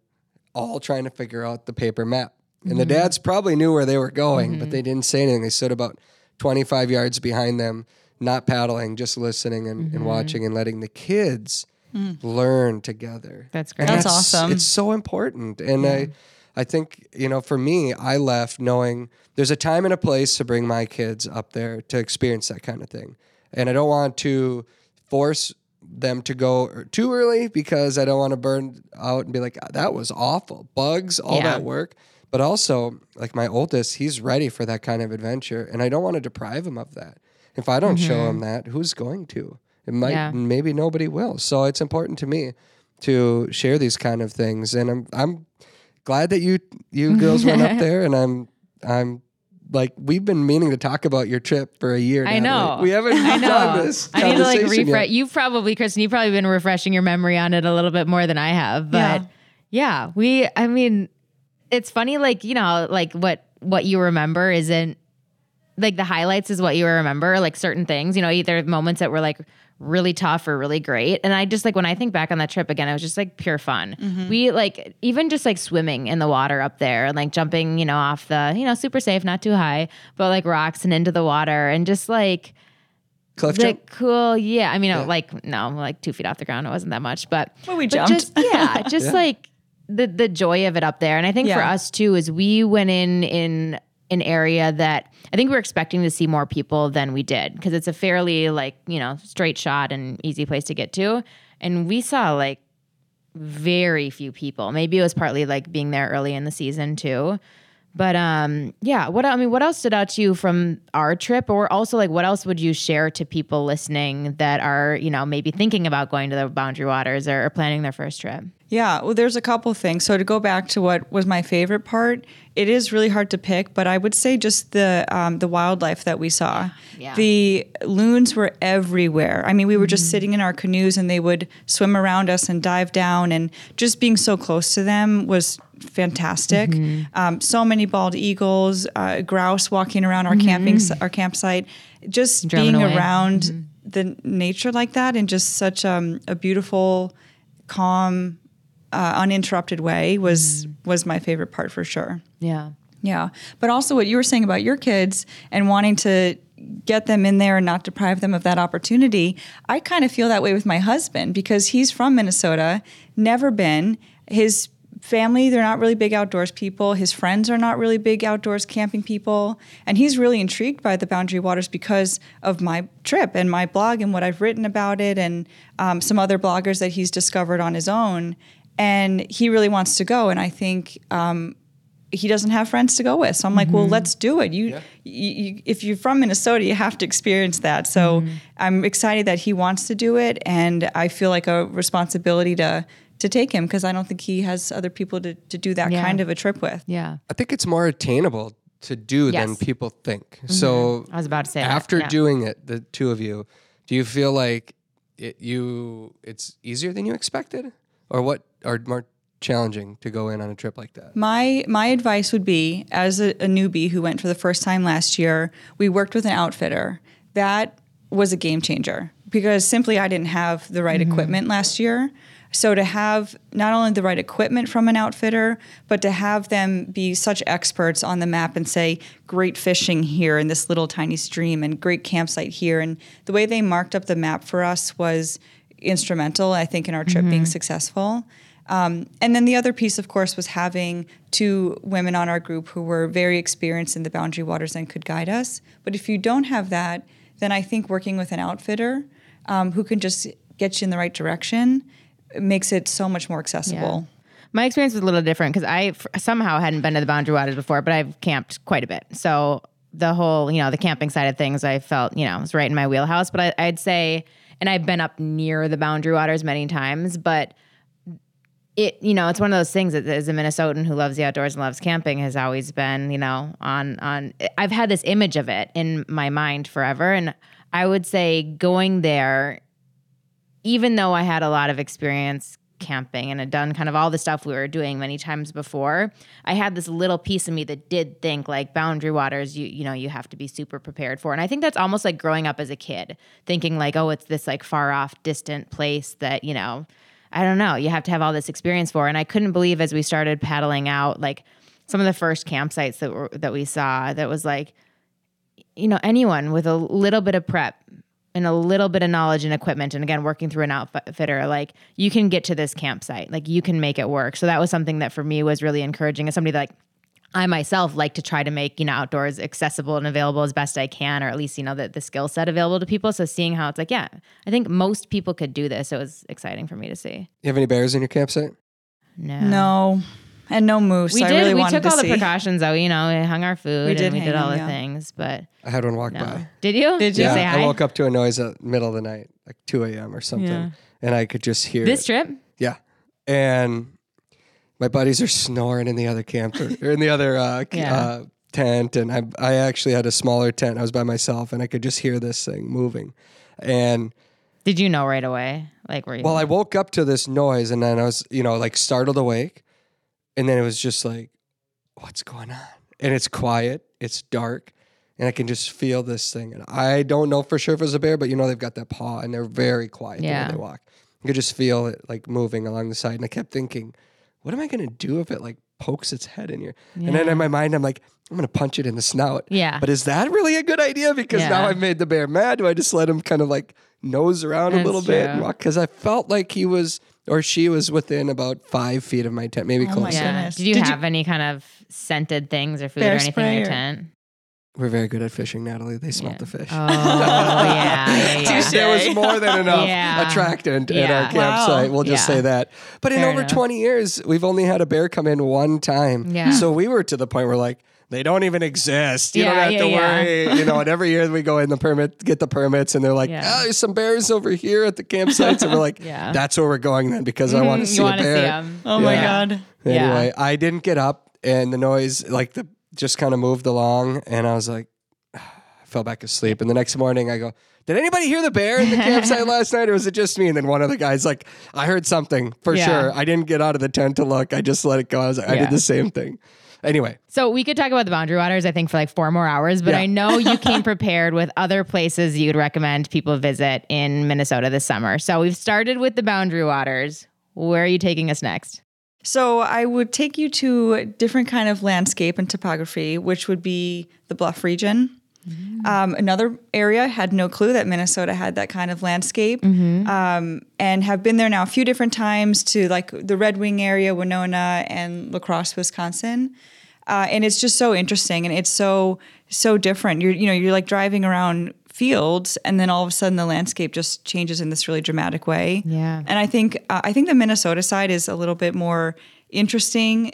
Speaker 1: all trying to figure out the paper map. And the mm-hmm. dads probably knew where they were going, but they mm-hmm. didn't say anything. They stood about 25 yards behind them, not paddling, just listening and, and mm-hmm. watching and letting the kids mm. learn together.
Speaker 2: That's great.
Speaker 1: And
Speaker 3: That's awesome.
Speaker 1: It's so important. And I I think, you know, for me, I left knowing there's a time and a place to bring my kids up there to experience that kind of thing. And I don't want to force them to go er, too early because I don't want to burn out and be like, ah, that was awful. Bugs, all
Speaker 2: Yeah.
Speaker 1: that work. But also, like my oldest, he's ready for that kind of adventure. And I don't want to deprive him of that. If I don't show him mm-hmm. that, who's going to? It might,
Speaker 2: Yeah.
Speaker 1: maybe nobody will. So it's important to me to share these kind of things. And I'm, I'm glad that you, you girls went up there. And I'm, I'm like, we've been meaning to talk about your trip for a year.
Speaker 2: I
Speaker 1: Natalie.
Speaker 2: know.
Speaker 1: We haven't
Speaker 2: I
Speaker 1: done
Speaker 2: know.
Speaker 1: this.
Speaker 2: I need to like
Speaker 1: conversation
Speaker 2: refresh. You've probably, Kristen, you've probably been refreshing your memory on it a little bit more than I have. But yeah, we, I mean, it's funny, like, you know, like what, what you remember isn't like the highlights is what you remember, like certain things, you know, either moments that were like really tough or really great. And I just like when I think back on that trip again, it was just like pure fun. Mm-hmm. We like even just like swimming in the water up there and like jumping, you know, off the, you know, super safe, not too high, but like rocks and into the water and just like
Speaker 1: Cliff
Speaker 2: the
Speaker 1: jump?
Speaker 2: cool, yeah. I mean, like no, like two feet off the ground. It wasn't that much, but
Speaker 3: Well, we
Speaker 2: but
Speaker 3: jumped.
Speaker 2: Just, yeah, just like the the joy of it up there. And I think for us too is we went in in an area that I think we're expecting to see more people than we did because it's a fairly like you know straight shot and easy place to get to, and we saw like very few people. Maybe it was partly like being there early in the season too. But um yeah, what I mean what else stood out to you from our trip or also like what else would you share to people listening that are, you know, maybe thinking about going to the Boundary Waters or, or planning their first trip?
Speaker 3: Yeah, well, there's a couple things. So to go back to what was my favorite part, it is really hard to pick, but I would say just the um, the wildlife that we saw.
Speaker 2: Yeah.
Speaker 3: The loons were everywhere. I mean, we were just sitting in our canoes and they would swim around us and dive down, and just being so close to them was fantastic. Um, so many bald eagles, uh, grouse walking around our camping our campsite, just
Speaker 2: Drumming
Speaker 3: being
Speaker 2: away.
Speaker 3: around the nature like that in just such um, a beautiful, calm, uh, uninterrupted way was was my favorite part for sure.
Speaker 2: Yeah.
Speaker 3: Yeah, but also what you were saying about your kids and wanting to get them in there and not deprive them of that opportunity. I kind of feel that way with my husband because he's from Minnesota, never been. His family, they're not really big outdoors people. His friends are not really big outdoors camping people. And he's really intrigued by the Boundary Waters because of my trip and my blog and what I've written about it and um, some other bloggers that he's discovered on his own. And he really wants to go. And I think um, he doesn't have friends to go with. So I'm like, well, let's do it. You, you, you, if you're from Minnesota, you have to experience that. So I'm excited that he wants to do it, and I feel like a responsibility to to take him because I don't think he has other people to, to do that
Speaker 2: Yeah.
Speaker 3: kind of a trip with.
Speaker 2: Yeah.
Speaker 1: I think it's more attainable to do than people think. Mm-hmm. So
Speaker 2: I was about to say
Speaker 1: after
Speaker 2: yeah.
Speaker 1: doing it, the two of you, do you feel like it, you it's easier than you expected, or what, or more challenging to go in on a trip like that?
Speaker 3: My my advice would be, as a, a newbie who went for the first time last year, we worked with an outfitter. That was a game changer because simply I didn't have the right mm-hmm. equipment last year. So to have not only the right equipment from an outfitter, but to have them be such experts on the map and say great fishing here in this little tiny stream and great campsite here, and the way they marked up the map for us was instrumental. I think in our trip being successful. Um, and then the other piece, of course, was having two women on our group who were very experienced in the boundary waters and could guide us. But if you don't have that, then I think working with an outfitter um, who can just get you in the right direction makes it so much more accessible.
Speaker 2: My experience was a little different because I f- somehow hadn't been to the Boundary Waters before, but I've camped quite a bit. So the whole, you know, the camping side of things, I felt, you know, was right in my wheelhouse. But I, I'd say, and I've been up near the Boundary Waters many times, but it, you know, it's one of those things that as a Minnesotan who loves the outdoors and loves camping has always been, you know, on on. I've had this image of it in my mind forever, and I would say going there even though I had a lot of experience camping and had done kind of all the stuff we were doing many times before, I had this little piece of me that did think like boundary waters, you you know, you have to be super prepared for. And I think that's almost like growing up as a kid, thinking like, oh, it's this like far off, distant place that, you know, I don't know, you have to have all this experience for. And I couldn't believe as we started paddling out, like some of the first campsites that were that we saw that was like, you know, anyone with a little bit of prep and a little bit of knowledge and equipment and again working through an outfitter like you can get to this campsite like you can make it work so that was something that for me was really encouraging as somebody that like I myself like to try to make you know outdoors accessible and available as best I can, or at least you know the, the skill set available to people. So seeing how it's like, yeah, I think most people could do this. It was exciting for me to see.
Speaker 1: You have any bears in your campsite?
Speaker 2: No,
Speaker 3: No, and no moose.
Speaker 2: we
Speaker 3: I
Speaker 2: did.
Speaker 3: really
Speaker 2: we took
Speaker 3: to
Speaker 2: all the precautions though. You know, we hung our food
Speaker 3: We did
Speaker 2: and we did all
Speaker 3: them,
Speaker 2: the
Speaker 3: yeah.
Speaker 2: things, but
Speaker 1: I had one walk
Speaker 2: no.
Speaker 1: by.
Speaker 2: Did you?
Speaker 3: Did you?
Speaker 2: you say
Speaker 1: Yeah, I woke up to a noise at middle of the night, like 2 a.m. or something,
Speaker 2: Yeah.
Speaker 1: and I could just hear
Speaker 2: This
Speaker 1: it.
Speaker 2: trip?
Speaker 1: Yeah, and my buddies are snoring in the other camper or in the other uh,
Speaker 2: Yeah.
Speaker 1: uh, tent, and I I actually had a smaller tent. I was by myself, and I could just hear this thing moving, and
Speaker 2: Did you know right away? Like, were you?
Speaker 1: well, I woke up to this noise, and then I was you know like startled awake, and then it was just like, what's going on? And it's quiet, it's dark. And I can just feel this thing. And I don't know for sure if it was a bear, but you know, they've got that paw and they're very quiet
Speaker 2: Yeah.
Speaker 1: they walk. You could just feel it like moving along the side. And I kept thinking, what am I going to do if it like pokes its head in here? And then in my mind, I'm like, I'm going to punch it in the snout.
Speaker 2: Yeah.
Speaker 1: But is that really a good idea? Because now I've made the bear mad. Do I just let him kind of like nose around a little bit and
Speaker 2: true.
Speaker 1: walk? Because I felt like he was or she was within about five feet of my tent, maybe
Speaker 3: Oh
Speaker 1: closer.
Speaker 2: yeah.
Speaker 3: goodness.
Speaker 2: Did you
Speaker 3: Did you-
Speaker 2: have any kind of scented things or food
Speaker 3: Bear
Speaker 2: or anything in your
Speaker 3: or-
Speaker 2: tent?
Speaker 1: We're very good at fishing, Natalie. They smelt
Speaker 2: Yeah.
Speaker 1: the fish.
Speaker 2: Oh, yeah. yeah, yeah.
Speaker 1: There was more than enough
Speaker 2: Yeah.
Speaker 1: attractant in
Speaker 2: Yeah.
Speaker 1: our campsite.
Speaker 3: Wow.
Speaker 1: We'll just
Speaker 2: Yeah.
Speaker 1: say that. But in over
Speaker 2: enough.
Speaker 1: 20 years, we've only had a bear come in one time.
Speaker 2: Yeah.
Speaker 1: So we were to the point where like they don't even exist. You don't
Speaker 2: Yeah,
Speaker 1: have to
Speaker 2: yeah,
Speaker 1: worry. you know, and every year we go in the permit, get the permits, and they're like,
Speaker 2: Yeah.
Speaker 1: oh, there's some bears over here at the campsites. And we're like,
Speaker 2: Yeah.
Speaker 1: that's where we're going then because I mm-hmm. want to see
Speaker 2: you
Speaker 1: a
Speaker 2: wanna
Speaker 1: bear.
Speaker 2: see 'em.
Speaker 3: Oh my god.
Speaker 2: Yeah.
Speaker 1: Anyway, I didn't get up and the noise like the just kind of moved along and I was like I fell back asleep and the next morning I go, "Did anybody hear the bear in the campsite last night or was it just me?" And then one of the guys like, "I heard something for
Speaker 2: Yeah.
Speaker 1: sure. I didn't get out of the tent to look. I just let it go." I was like, I
Speaker 2: Yeah.
Speaker 1: did the same thing. Anyway,
Speaker 2: So we could talk about the boundary waters, I think, for like four more hours, but
Speaker 1: Yeah.
Speaker 2: I know you came prepared with other places you'd recommend people visit in Minnesota this summer. So we've started with the boundary waters. Where are you taking us next?
Speaker 3: So I would take you to a different kind of landscape and topography, which would be the bluff region. Um, another area had no clue that Minnesota had that kind of landscape, um, and have been there now a few different times to like the Red Wing area, Winona, and La Crosse, Wisconsin. Uh, and it's just so interesting, and it's so so different. You're you know you're like driving around fields, and then all of a sudden the landscape just changes in this really dramatic way.
Speaker 2: Yeah.
Speaker 3: And I think uh, I think the Minnesota side is a little bit more interesting,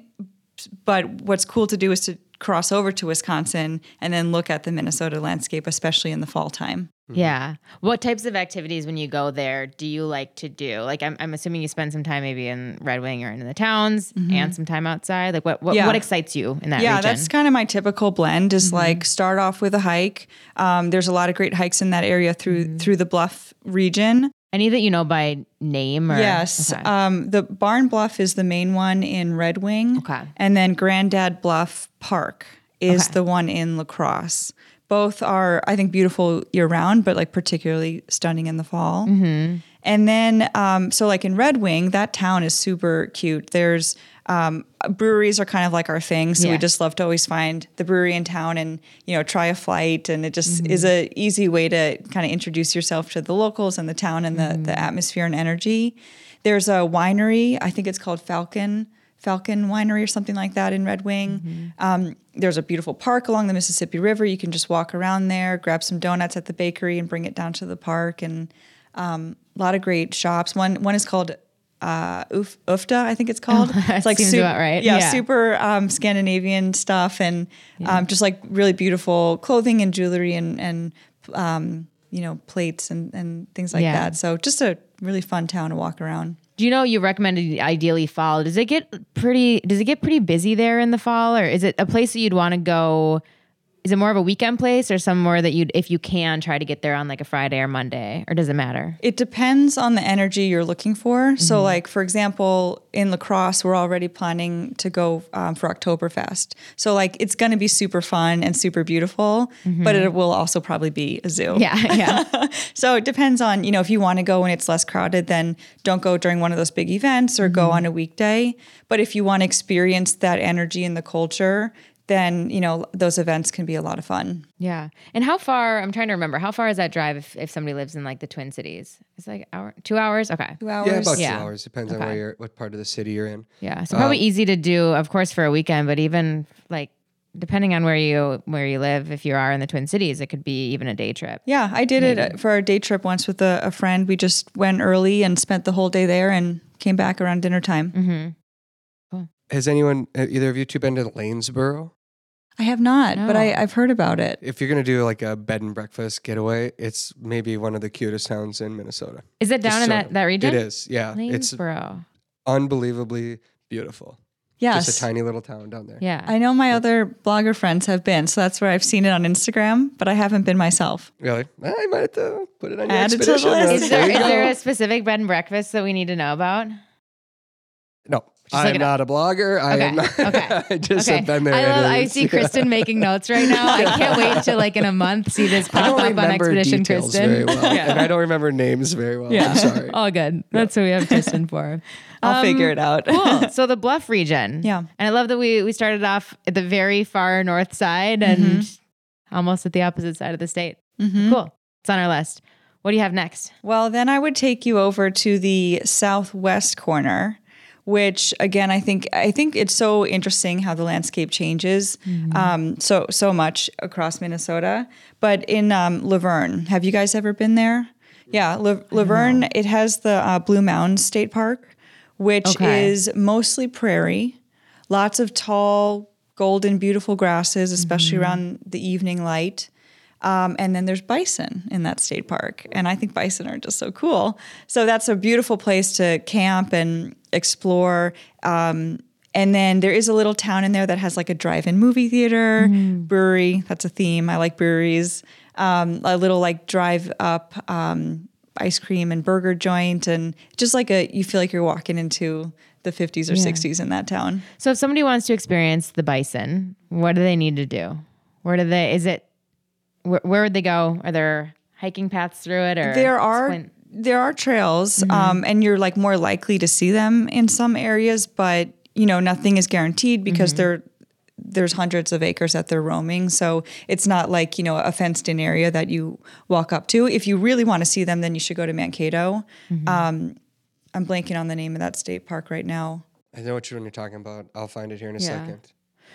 Speaker 3: but what's cool to do is to cross over to Wisconsin and then look at the Minnesota landscape, especially in the fall time.
Speaker 2: Yeah. What types of activities when you go there do you like to do? Like I'm, I'm assuming you spend some time maybe in Red Wing or in the towns and some time outside. Like what what,
Speaker 3: Mm-hmm. Yeah.
Speaker 2: what excites you in that
Speaker 3: yeah,
Speaker 2: region?
Speaker 3: that's kind of my typical blend. Is
Speaker 2: Mm-hmm.
Speaker 3: like start off with a hike. Um, there's a lot of great hikes in that area through
Speaker 2: Mm-hmm.
Speaker 3: through the Bluff region.
Speaker 2: Any that you know by name or
Speaker 3: Yes.
Speaker 2: Okay.
Speaker 3: Um, the Barn Bluff is the main one in Red Wing.
Speaker 2: Okay.
Speaker 3: And then Grandad Bluff Park is
Speaker 2: Okay.
Speaker 3: the one in La Crosse. Both are, I think, beautiful year round, but like particularly stunning in the fall.
Speaker 2: Mm-hmm.
Speaker 3: And then, um, so like in Red Wing, that town is super cute. There's um, breweries are kind of like our thing, so
Speaker 2: Yeah.
Speaker 3: we just love to always find the brewery in town and you know try a flight, and it just
Speaker 2: Mm-hmm.
Speaker 3: is a easy way to kind of introduce yourself to the locals and the town and the
Speaker 2: Mm-hmm.
Speaker 3: the atmosphere and energy. There's a winery, I think it's called Falcon. Falcon Winery or something like that in Red Wing.
Speaker 2: Mm-hmm.
Speaker 3: Um, there's a beautiful park along the Mississippi River. You can just walk around there, grab some donuts at the bakery, and bring it down to the park. And um, a lot of great shops. One one is called uh, Uf, Uffda, I think it's called. it's
Speaker 2: seems
Speaker 3: sup-
Speaker 2: about right.
Speaker 3: Yeah,
Speaker 2: Yeah.
Speaker 3: super um, Scandinavian stuff, and um, just like really beautiful clothing and jewelry and and um, you know plates and and things like
Speaker 2: Yeah.
Speaker 3: that. So just a really fun town to walk around.
Speaker 2: Do you know you recommended ideally fall? Does it get pretty? Does it get pretty busy there in the fall, or is it a place that you'd want to go? Is it more of a weekend place, or somewhere that you'd, if you can, try to get there on like a Friday or Monday, or does it matter?
Speaker 3: It depends on the energy you're looking for. So,
Speaker 2: Mm-hmm.
Speaker 3: like for example, in La Crosse, we're already planning to go um, for Oktoberfest. So, like, it's going to be super fun and super beautiful, but it will also probably be a zoo.
Speaker 2: Mm-hmm. Yeah, yeah,
Speaker 3: So it depends on you know if you want to go when it's less crowded, then don't go during one of those big events or
Speaker 2: Mm-hmm.
Speaker 3: go on a weekday. But if you want to experience that energy and the culture, then you know those events can be a lot of fun.
Speaker 2: yeah. And how far? I'm trying to remember. How far is that drive if, if somebody lives in like the Twin Cities? It's like hour, two hours. Okay.
Speaker 3: Two hours.
Speaker 1: Yeah, about
Speaker 2: Yeah.
Speaker 1: two hours. Depends on where you're, what part of the city you're in.
Speaker 2: Yeah. So probably easy to do, of course, for a weekend, but even like depending on where you where you live, if you are in the Twin Cities, it could be even a day trip.
Speaker 3: Yeah, I did it for a day trip once with a, a friend. We just went early and spent the whole day there and came back around dinner time.
Speaker 2: Mm-hmm.
Speaker 1: Has anyone, either of you two been to Lanesboro?
Speaker 3: I have not, but
Speaker 2: No.
Speaker 3: I, I've heard about it.
Speaker 1: If you're going to do like a bed and breakfast getaway, it's maybe one of the cutest towns in Minnesota.
Speaker 2: Is it down
Speaker 1: Just
Speaker 2: in
Speaker 1: so-
Speaker 2: that, that region?
Speaker 1: It is. Yeah. It's
Speaker 2: Lanesboro.
Speaker 1: unbelievably beautiful.
Speaker 3: Yes.
Speaker 1: Just a tiny little town down there.
Speaker 2: Yeah.
Speaker 3: I know my other blogger friends have been, so that's where I've seen it on Instagram, but I haven't been myself.
Speaker 1: Really? Eh, I might have to put it on your
Speaker 3: Add it to the list.
Speaker 2: is there
Speaker 1: There
Speaker 2: there a specific bed and breakfast that we need to know about?
Speaker 1: No,
Speaker 2: look
Speaker 1: I'm
Speaker 2: it
Speaker 1: not a blogger. I
Speaker 2: Okay,
Speaker 1: am not.
Speaker 2: okay,
Speaker 1: I just
Speaker 2: okay.
Speaker 1: have been there.
Speaker 2: I love. I
Speaker 1: it's-
Speaker 2: see Kristen making notes right now. I can't wait to like in a month see this
Speaker 1: I
Speaker 2: pop
Speaker 1: don't
Speaker 2: up on
Speaker 1: remember
Speaker 2: Expedition
Speaker 1: details
Speaker 2: Kristen.
Speaker 1: very well, and I don't remember names very well. I'm sorry.
Speaker 2: All good. That's what we have Kristen for.
Speaker 3: I'll
Speaker 2: Um,
Speaker 3: figure it out.
Speaker 2: cool. So the Bluff region.
Speaker 3: Yeah.
Speaker 2: And I love that we we started off at the very far north side and
Speaker 3: Mm-hmm.
Speaker 2: almost at the opposite side of the state. Cool. It's on our list. What do you have next?
Speaker 3: Well, then I would take you over to the southwest corner, which again I think I think it's so interesting how the landscape changes um, so so much across Minnesota. But in um, Luverne, have you guys ever been there? Yeah, La- Luverne. It has the uh, Blue Mounds State Park, which
Speaker 2: Okay.
Speaker 3: is mostly prairie, lots of tall, golden, beautiful grasses, especially around the evening light. Um, and then there's bison in that state park. And I think bison are just so cool. So that's a beautiful place to camp and explore. Um, and then there is a little town in there that has like a drive in movie theater, brewery. That's a theme. I like breweries. Um, a little like drive up um, ice cream and burger joint. And just like a, you feel like you're walking into the 50s or 60s in that town.
Speaker 2: So if somebody wants to experience the bison, what do they need to do? Where do they? Is it? Where, where would they go? Are there hiking paths through it? Or
Speaker 3: there are
Speaker 2: explain-
Speaker 3: there are trails um, and you're like more likely to see them in some areas but you know nothing is guaranteed because they're there's hundreds of acres that they're roaming. So it's not like, you know, a fenced in area that you walk up to. If you really want to see them, then you should go to Mankato. Um, I'm blanking on the name of that state park right now.
Speaker 1: I know what you're talking about. I'll find it here in a
Speaker 2: Yeah.
Speaker 1: second.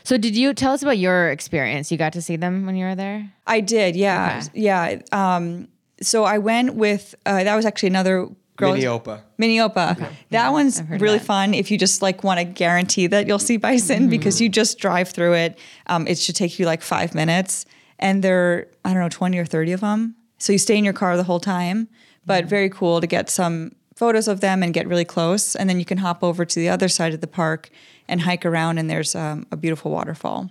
Speaker 2: So did you tell us about your experience? You got to see them when you were there?
Speaker 3: I did, yeah.
Speaker 2: Okay.
Speaker 3: Yeah. Um, so I went with, uh, that was actually another girl.
Speaker 1: Minneopa.
Speaker 3: Minneopa. That one's really
Speaker 2: that.
Speaker 3: fun if you just like want to guarantee that you'll see bison because you just drive through it. Um, it should take you like five minutes, and there I don't know twenty or thirty of them. So you stay in your car the whole time, but very cool to get some photos of them and get really close, and then you can hop over to the other side of the park and hike around, and there's um, a beautiful waterfall.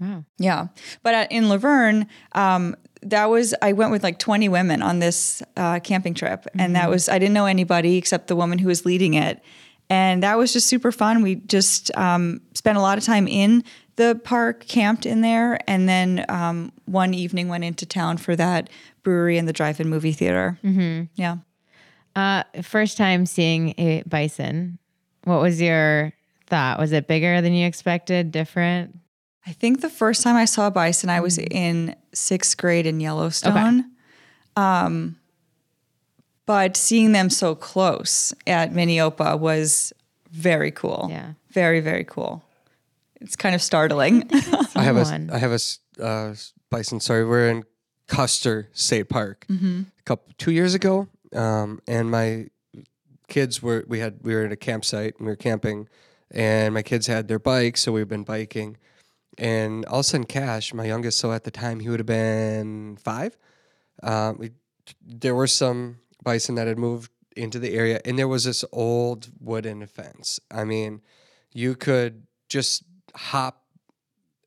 Speaker 2: Wow.
Speaker 3: Yeah, but at, in Luverne, um, that was I went with like 20 women on this uh, camping trip, and that was I didn't know anybody except the woman who was leading it, and that was just super fun. We just um, spent a lot of time in the park, camped in there, and then um, one evening went into town for that brewery and the drive-in movie theater. Mm-hmm. Yeah.
Speaker 2: Uh, first time seeing a bison. What was your thought? Was it bigger than you expected? Different?
Speaker 3: I think the first time I saw a bison, I was in sixth grade in Yellowstone. Um, but seeing them so close at Minneopa was very cool.
Speaker 2: Yeah.
Speaker 3: Very, very cool. It's kind of startling.
Speaker 1: I have a I have a uh, bison. Sorry, we're in Custer State Park
Speaker 3: Mm-hmm.
Speaker 1: a couple two years ago, um, and my kids were we had we were at a campsite and we were camping, and my kids had their bikes, so we've been biking, and all of a sudden, Cash, my youngest, so at the time he would have been five. Um, we, there were some bison that had moved into the area, and there was this old wooden fence. I mean, you could just hop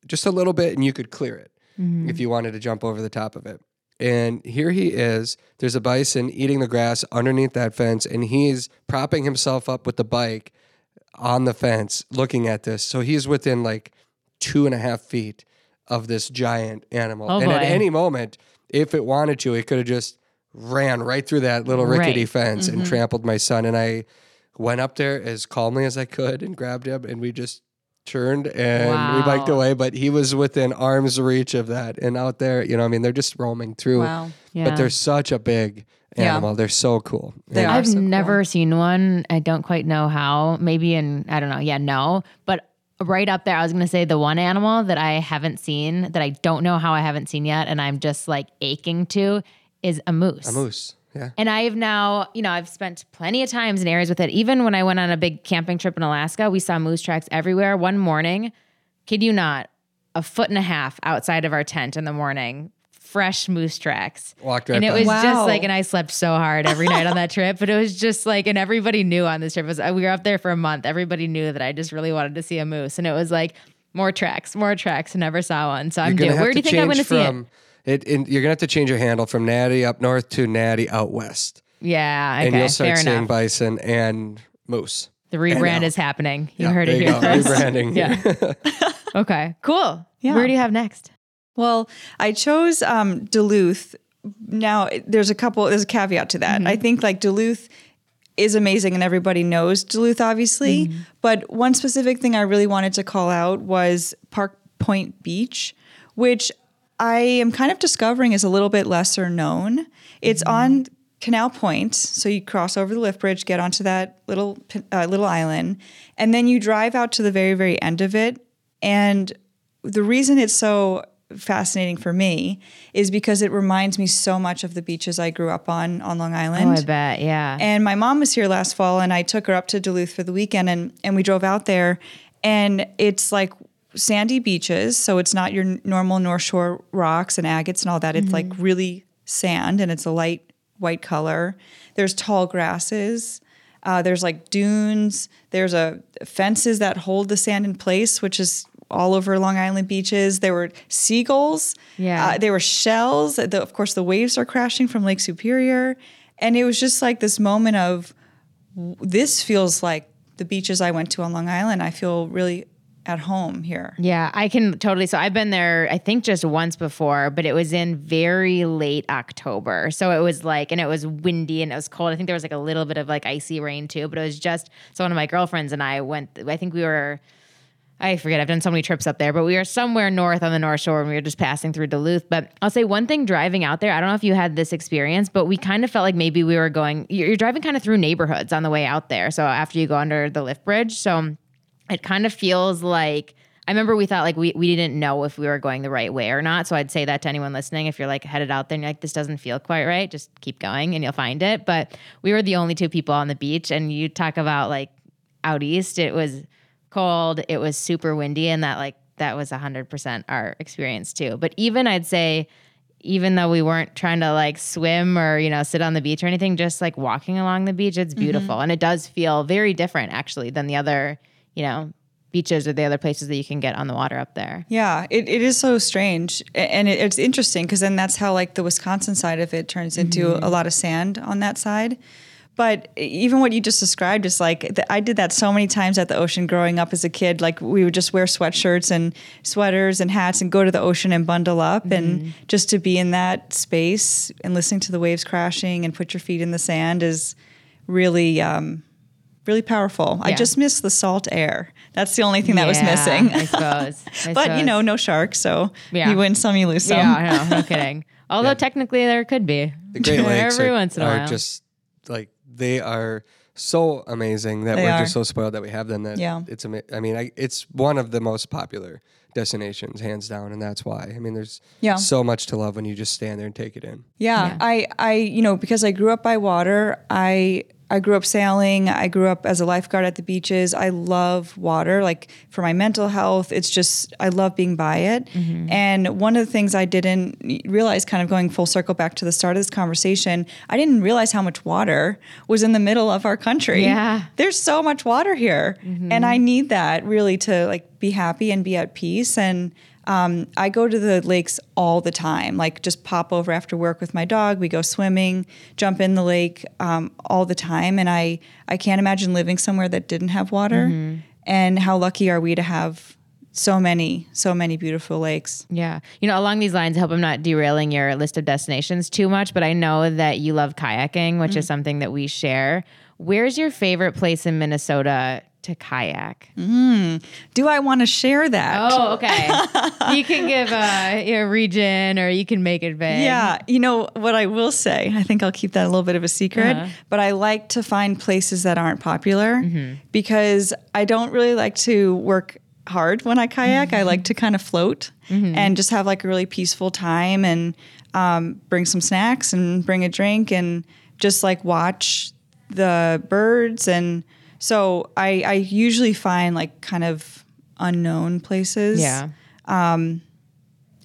Speaker 1: just a little bit, and you could clear it if you wanted to jump over the top of it. And here he is. There's a bison eating the grass underneath that fence, and he's propping himself up with the bike on the fence, looking at this. So he's within like two and a half feet of this giant animal.
Speaker 2: Oh,
Speaker 1: and at any moment, if it wanted to, it could have just ran right through that little rickety
Speaker 2: Right.
Speaker 1: fence and mm-hmm. trampled my son. And I went up there as calmly as I could and grabbed him, and we just turned and we biked away. But he was within arm's reach of that. And out there, you know, I mean, they're just roaming through.
Speaker 3: wow.
Speaker 2: Yeah.
Speaker 1: But they're such a big
Speaker 3: Yeah.
Speaker 1: animal. They're so cool.
Speaker 3: They
Speaker 1: And.
Speaker 2: I've
Speaker 3: so cool.
Speaker 2: never seen one. I don't quite know how. Maybe in I don't know. Yeah, no. But right up there, I was gonna say the one animal that I haven't seen that I don't know how I haven't seen yet, and I'm just like aching to is a moose.
Speaker 1: A moose. Yeah.
Speaker 2: And I've now, you know, I've spent plenty of times in areas with it. Even when I went on a big camping trip in Alaska, we saw moose tracks everywhere. One morning, kid you not, a foot and a half outside of our tent in the morning, fresh moose tracks.
Speaker 1: Walked right
Speaker 2: and it
Speaker 1: by.
Speaker 2: was
Speaker 3: Wow.
Speaker 2: just like, and I slept so hard every night on that trip, but it was just like, and everybody knew on this trip, was, uh, we were up there for a month. Everybody knew that I just really wanted to see a moose. And it was like, more tracks, more tracks, never saw one. So I'm
Speaker 1: You're
Speaker 2: due.
Speaker 1: gonna have
Speaker 2: Where do you think I'm going to see it?
Speaker 1: From it. and you're gonna have to change your handle from Nattie up north to Nattie out west,
Speaker 2: Yeah, okay,
Speaker 1: and you'll start
Speaker 2: fair
Speaker 1: seeing
Speaker 2: enough.
Speaker 1: bison and moose.
Speaker 2: The rebrand is happening. You
Speaker 1: Yeah,
Speaker 2: heard
Speaker 1: there
Speaker 2: it
Speaker 1: you
Speaker 2: here
Speaker 1: go.
Speaker 2: first.
Speaker 1: Rebranding.
Speaker 2: Yeah. Okay, cool.
Speaker 3: Yeah.
Speaker 2: Where do you have next?
Speaker 3: Well, I chose um, Duluth. Now, there's a couple, there's a caveat to that. I think like Duluth is amazing and everybody knows Duluth, obviously. But one specific thing I really wanted to call out was Park Point Beach, which I am kind of discovering is a little bit lesser known. It's on Canal Point, so you cross over the lift bridge, get onto that little uh, little island, and then you drive out to the very very end of it. And the reason it's so fascinating for me is because it reminds me so much of the beaches I grew up on on Long Island.
Speaker 2: Oh, I bet. Yeah.
Speaker 3: And my mom was here last fall, and I took her up to Duluth for the weekend, and and we drove out there, and it's like sandy beaches, so it's not your normal North Shore rocks and agates and all that. It's like really sand, and it's a light white color. There's tall grasses. Uh, there's like dunes. There's a fences that hold the sand in place, which is all over Long Island beaches. There were seagulls.
Speaker 2: Yeah.
Speaker 3: Uh, there were shells. The, of course, the waves are crashing from Lake Superior, and it was just like this moment of this feels like the beaches I went to on Long Island. I feel really at home here.
Speaker 2: yeah, I can totally. So I've been there, I think just once before, but it was in very late October. So it was like, and it was windy and it was cold. I think there was like a little bit of like icy rain too, but it was just, so one of my girlfriends and I went, I think we were, I forget. I've done so many trips up there, but we were somewhere north on the North Shore and we were just passing through Duluth. But I'll say one thing driving out there, I don't know if you had this experience, but we kind of felt like maybe we were going, you're, driving kind of through neighborhoods on the way out there. So after you go under the lift bridge. So it kind of feels like, I remember we thought like we, we didn't know if we were going the right way or not. So I'd say that to anyone listening. If you're like headed out there and you're like, this doesn't feel quite right, just keep going and you'll find it. But we were the only two people on the beach. And you talk about like out east, it was cold, it was super windy, and that like that was 100% our experience too. But even I'd say, even though we weren't trying to like swim or you know sit on the beach or anything just like walking along the beach it's mm-hmm. beautiful and it does feel very different actually than the other you know beaches or the other places that you can get on the water up there
Speaker 3: Yeah, it, it is so strange. And it, it's interesting because then that's how like the Wisconsin side of it turns into a lot of sand on that side. But even what you just described is like th- I did that so many times at the ocean growing up as a kid. Like we would just wear sweatshirts and sweaters and hats and go to the ocean and bundle up and just to be in that space and listening to the waves crashing and put your feet in the sand is really um, really powerful. I just miss the salt air. That's the only thing that was missing.
Speaker 2: i suppose I
Speaker 3: But you know, no sharks, so
Speaker 2: Yeah.
Speaker 3: you win some, you lose some.
Speaker 2: yeah no, no kidding although technically there could be
Speaker 1: The Great Lakes
Speaker 2: every
Speaker 1: are,
Speaker 2: once in a
Speaker 1: are
Speaker 2: while
Speaker 1: just like they are so amazing that
Speaker 3: They
Speaker 1: we're
Speaker 3: are.
Speaker 1: just so spoiled that we have them. That
Speaker 3: Yeah.
Speaker 1: it's ama- I mean, I, it's one of the most popular destinations, hands down, and that's why. I mean, there's
Speaker 3: Yeah.
Speaker 1: so much to love when you just stand there and take it in.
Speaker 3: Yeah,
Speaker 2: Yeah.
Speaker 3: I, I, you know, because I grew up by water, I, I grew up sailing. I grew up as a lifeguard at the beaches. I love water. Like for my mental health, it's just I love being by it.
Speaker 2: Mm-hmm.
Speaker 3: And one of the things I didn't realize, kind of going full circle back to the start of this conversation, I didn't realize how much water was in the middle of our country.
Speaker 2: Yeah.
Speaker 3: there's so much water here, and I need that really to like be happy and be at peace. And um, I go to the lakes all the time, like just pop over after work with my dog. We go swimming, jump in the lake um, all the time, and I I can't imagine living somewhere that didn't have water. And how lucky are we to have so many, so many beautiful lakes?
Speaker 2: Yeah. You know, along these lines, I hope I'm not derailing your list of destinations too much, but I know that you love kayaking, which is something that we share. Where's your favorite place in Minnesota to kayak?
Speaker 3: Do I want to share that?
Speaker 2: Oh, okay. you can give a, a region or you can make it vague.
Speaker 3: Yeah, you know what I will say. I think I'll keep that a little bit of a secret.
Speaker 2: Uh-huh.
Speaker 3: But I like to find places that aren't popular
Speaker 2: Mm-hmm.
Speaker 3: because I don't really like to work hard when I kayak. I like to kind of float
Speaker 2: Mm-hmm.
Speaker 3: and just have like a really peaceful time and um, bring some snacks and bring a drink and just like watch the birds. And so I, I usually find like kind of unknown places
Speaker 2: Yeah.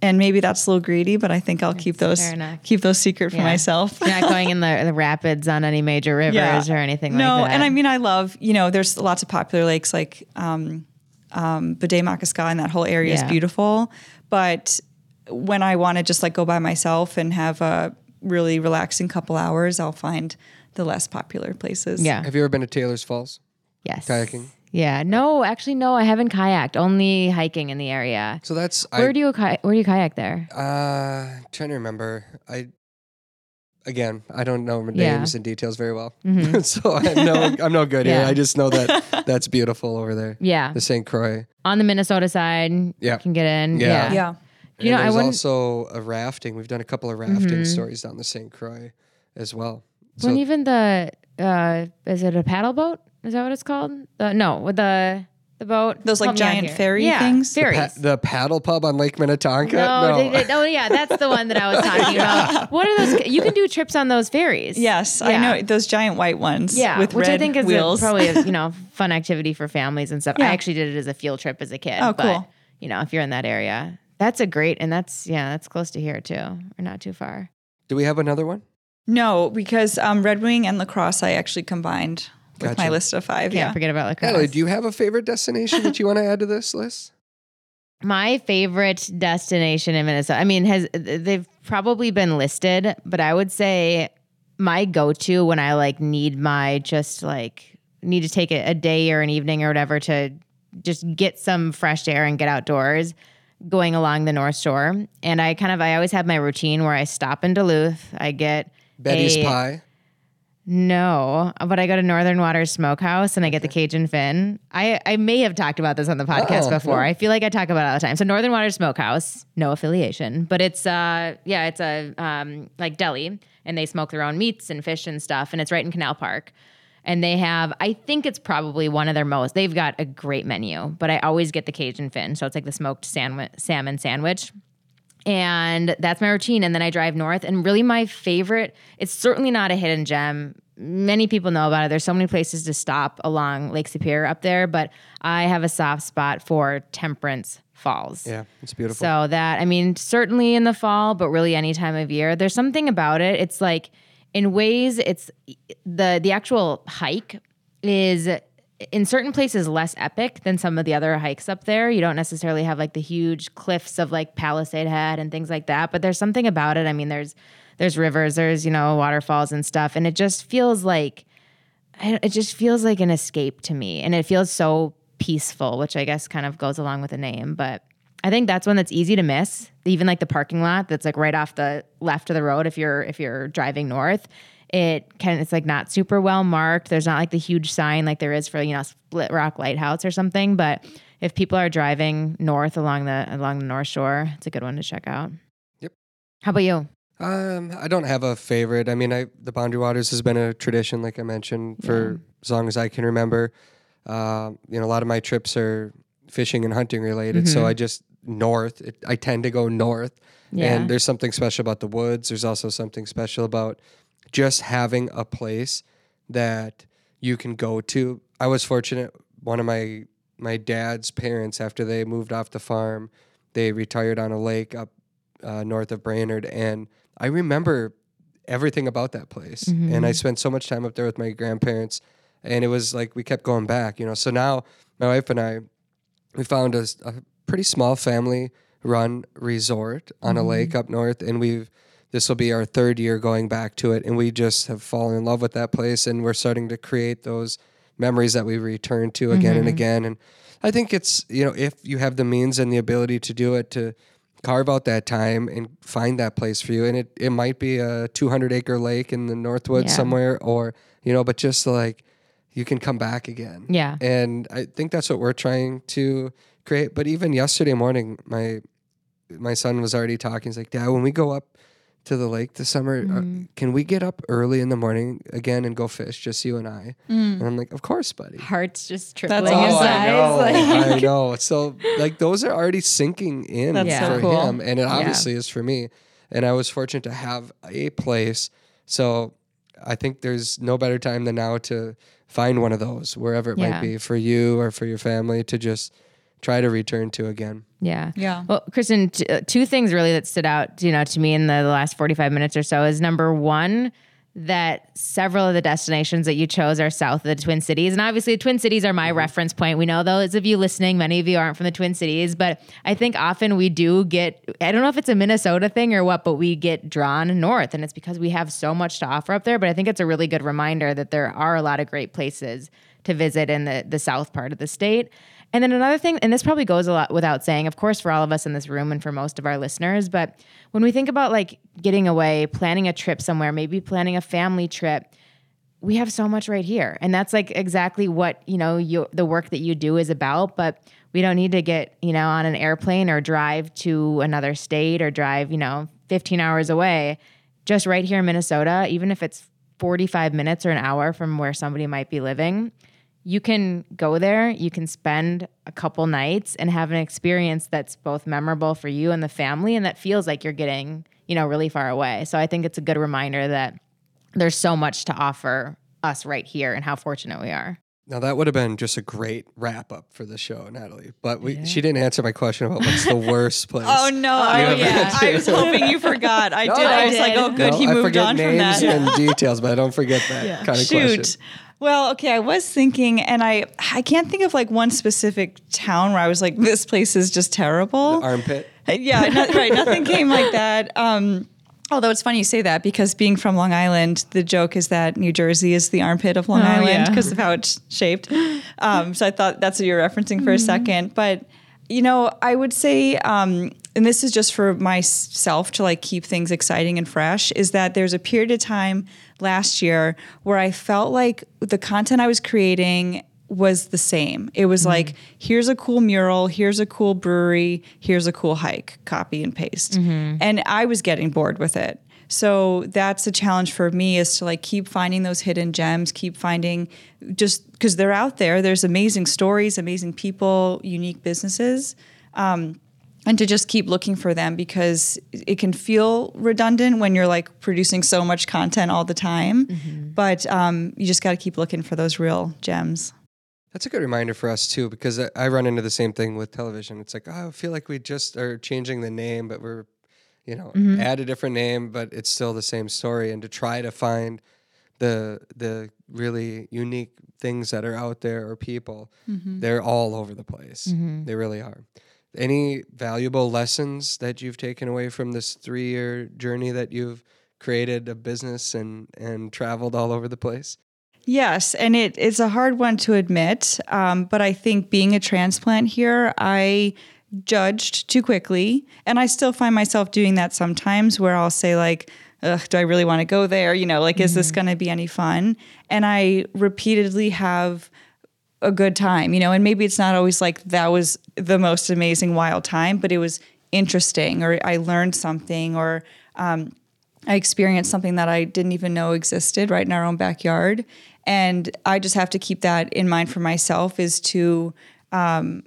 Speaker 3: and maybe that's a little greedy, but I think I'll keep those keep those secret for
Speaker 2: Yeah.
Speaker 3: myself.
Speaker 2: You're not going in the, the rapids on any major rivers or anything
Speaker 3: no,
Speaker 2: like that.
Speaker 3: No, and I mean I love you know there's lots of popular lakes like um, um, Bde Maka Ska and that whole area
Speaker 2: Yeah.
Speaker 3: is beautiful, but when I want to just like go by myself and have a really relaxing couple hours, I'll find the less popular places.
Speaker 2: yeah.
Speaker 1: Have you ever been to Taylor's Falls
Speaker 2: Yes.
Speaker 1: kayaking?
Speaker 2: Yeah. No, actually, no, I haven't kayaked, only hiking in the area.
Speaker 1: So that's
Speaker 2: Where
Speaker 1: I,
Speaker 2: do you ki- where do you kayak there?
Speaker 1: Uh, trying to remember. I again, I don't know names
Speaker 2: Yeah. Mm-hmm.
Speaker 1: and details very well, so I'm no, I'm no good here. I just know that that's beautiful over there.
Speaker 2: Yeah.
Speaker 1: the St. Croix.
Speaker 2: On the Minnesota side,
Speaker 1: Yeah.
Speaker 2: you can get in.
Speaker 1: Yeah.
Speaker 2: Yeah.
Speaker 3: yeah.
Speaker 2: You know,
Speaker 1: and
Speaker 2: I wouldn't-
Speaker 1: also a rafting. We've done a couple of rafting stories down the St. Croix as well. So
Speaker 2: when even the uh, is it a paddle boat? Is that what it's called? The, no, with the the boat.
Speaker 3: Those, like,
Speaker 2: Help me out
Speaker 3: giant
Speaker 2: here.
Speaker 3: ferry
Speaker 2: yeah,
Speaker 3: things? The
Speaker 2: Ferries.
Speaker 1: pa- the paddle pub on Lake Minnetonka.
Speaker 2: no, they, they, oh yeah, that's the one that I was talking about. What are those? You can do trips on those ferries.
Speaker 3: Yes, I
Speaker 2: Yeah.
Speaker 3: know those giant white ones.
Speaker 2: Yeah,
Speaker 3: with
Speaker 2: which
Speaker 3: red
Speaker 2: I think is a,
Speaker 3: wheels.
Speaker 2: probably a, you know fun activity for families and stuff. I
Speaker 3: Yeah.
Speaker 2: actually did it as a field trip as a kid.
Speaker 3: Oh,
Speaker 2: but,
Speaker 3: cool.
Speaker 2: You know, if you're in that area, that's a great and that's yeah, that's close to here too, or not too far.
Speaker 1: Do we have another one?
Speaker 3: no, because um, Red Wing and La Crosse I actually combined with my list of five.
Speaker 2: Can't
Speaker 3: yeah.
Speaker 2: forget about La Crosse.
Speaker 1: Natalie, do you have a favorite destination that you want to add to this list?
Speaker 2: My favorite destination in Minnesota. I mean, has they've probably been listed, but I would say my go-to when I like need my just like need to take a, a day or an evening or whatever to just get some fresh air and get outdoors going along the North Shore. And I kind of I always have my routine where I stop in Duluth, I get
Speaker 1: Betty's
Speaker 2: a-
Speaker 1: Pie.
Speaker 2: No, but I go to Northern Waters Smokehaus and I get the Cajun Finn. I, I may have talked about this on the podcast
Speaker 1: Oh,
Speaker 2: before. I feel like I talk about it all the time. So Northern Waters Smokehaus, no affiliation, but it's uh yeah, it's a um like deli and they smoke their own meats and fish and stuff and it's right in Canal Park. And they have, I think it's probably one of their most. They've got a great menu, but I always get the Cajun Finn, so it's like the smoked sandwich, salmon sandwich and that's my routine and then i drive north and really my favorite it's certainly not a hidden gem many people know about it there's so many places to stop along lake superior up there but i have a soft spot for temperance falls
Speaker 1: Yeah, it's beautiful.
Speaker 2: so that I mean, certainly in the fall, but really any time of year. There's something about it. It's like in ways it's the the actual hike is in certain places less epic than some of the other hikes up there. You don't necessarily have like the huge cliffs of like Palisade Head and things like that, but there's something about it. I mean, there's there's rivers, there's, you know, waterfalls and stuff, and it just feels like it just feels like an escape to me and it feels so peaceful which i guess kind of goes along with the name but i think that's one that's easy to miss even like the parking lot that's like right off the left of the road if you're if you're driving north it can it's like not super well marked there's not like the huge sign like there is for you know split rock lighthouse or something but if people are driving north along the along the north shore it's a good one to check out
Speaker 1: Yep.
Speaker 2: how about you
Speaker 1: Um, I don't have a favorite. I mean, I the Boundary Waters has been a tradition, like I mentioned, for as long as I can remember. Um, you know, a lot of my trips are fishing and hunting related, so I just north. It, I tend to go north,
Speaker 2: Yeah.
Speaker 1: and there's something special about the woods. There's also something special about just having a place that you can go to. I was fortunate. One of my my dad's parents, after they moved off the farm, they retired on a lake up uh, north of Brainerd, and I remember everything about that place. And I spent so much time up there with my grandparents, and it was like we kept going back, you know. So now my wife and I, we found a pretty small family run resort on a lake up north, and we've this will be our third year going back to it, and we just have fallen in love with that place, and we're starting to create those memories that we return to again and mm-hmm. again. And I think it's you know if you have the means and the ability to do it to carve out that time and find that place for you and it, it might be a 200 acre lake in the northwoods
Speaker 2: Yeah.
Speaker 1: somewhere or you know but just like you can come back again
Speaker 2: Yeah.
Speaker 1: and i think that's what we're trying to create but even yesterday morning my my son was already talking he's like dad when we go up to the lake this summer uh,
Speaker 2: Mm-hmm.
Speaker 1: can we get up early in the morning again and go fish just you and i and i'm like of course buddy
Speaker 2: hearts just
Speaker 3: That's
Speaker 2: tripling in
Speaker 3: awesome.
Speaker 2: size
Speaker 1: I know.
Speaker 2: like-
Speaker 1: I know. So like those are already sinking in
Speaker 3: That's
Speaker 2: so
Speaker 1: for
Speaker 3: cool.
Speaker 1: him, and it obviously is for me. And I was fortunate to have a place. So I think there's no better time than now to find one of those wherever it
Speaker 2: Yeah.
Speaker 1: might be for you or for your family to just try to return to again.
Speaker 2: Yeah.
Speaker 3: Yeah.
Speaker 2: Well, Kristen, t- uh, two things really that stood out, you know, to me in the, the last 45 minutes or so is number one, that several of the destinations that you chose are south of the Twin Cities. And obviously, the Twin Cities are my reference point. We know those of you listening, many of you aren't from the Twin Cities, but I think often we do get, I don't know if it's a Minnesota thing or what, but we get drawn north. And it's because we have so much to offer up there. But I think it's a really good reminder that there are a lot of great places to visit in the, the south part of the state. And then another thing, and this probably goes a lot without saying, of course, for all of us in this room and for most of our listeners, but when we think about like getting away, planning a trip somewhere, maybe planning a family trip, we have so much right here. And that's like exactly what, you know, you the work that you do is about, but we don't need to get, you know, on an airplane or drive to another state or drive, you know, 15 hours away. Just right here in Minnesota, even if it's 45 minutes or an hour from where somebody might be living, you can go there, you can spend a couple nights and have an experience that's both memorable for you and the family and that feels like you're getting, you know, really far away. So I think it's a good reminder that there's so much to offer us right here and how fortunate we are.
Speaker 1: Now that would have been just a great wrap up for the show, Natalie. But we, she didn't answer my question about what's the worst place.
Speaker 3: Oh no! I,
Speaker 1: yeah.
Speaker 3: yeah. I was hoping you forgot. I did. I,
Speaker 2: I
Speaker 3: was like, oh, good.
Speaker 1: No,
Speaker 3: he
Speaker 1: I
Speaker 3: moved
Speaker 1: forget
Speaker 3: on from
Speaker 1: names
Speaker 3: that.
Speaker 1: and details, but I don't forget that kind of
Speaker 3: Shoot.
Speaker 1: question.
Speaker 3: Well, okay, I was thinking, and I I can't think of like one specific town where I was like, this place is just terrible.
Speaker 1: Armpit.
Speaker 3: yeah, not, right. Nothing came like that. Um, although it's funny you say that because being from Long Island, the joke is that New Jersey is the armpit of Long
Speaker 2: Oh,
Speaker 3: Island
Speaker 2: yeah.
Speaker 3: because of how it's shaped. Um, so I thought that's what you're referencing for a second. But you know, I would say um, and this is just for myself to like keep things exciting and fresh is that there's a period of time last year where I felt like the content I was creating was the same. It was like, here's a cool mural, here's a cool brewery, here's a cool hike, copy and paste. And I was getting bored with it. So that's a challenge for me is to like keep finding those hidden gems, keep finding just because they're out there. There's amazing stories, amazing people, unique businesses. Um, and to just keep looking for them because it can feel redundant when you're like producing so much content all the time. But um, you just got to keep looking for those real gems.
Speaker 1: That's a good reminder for us too, because I- I run into the same thing with television. It's like, oh, I feel like we just are changing the name, but we're, you know, mm-hmm. add a different name, but it's still the same story. And to try to find the the really unique things that are out there or people, mm-hmm. they're all over the place. Mm-hmm. They really are. Any valuable lessons that you've taken away from this three year journey that you've created a business and and traveled all over the place?
Speaker 3: Yes, and it it's a hard one to admit, um, but I think being a transplant here, I judged too quickly, and I still find myself doing that sometimes, where I'll say like, Ugh, "Do I really want to go there?" You know, like, is this going to be any fun? And I repeatedly have a good time, you know, and maybe it's not always like that was the most amazing wild time, but it was interesting, or I learned something, or um, I experienced something that I didn't even know existed right in our own backyard. And I just have to keep that in mind for myself is to, um,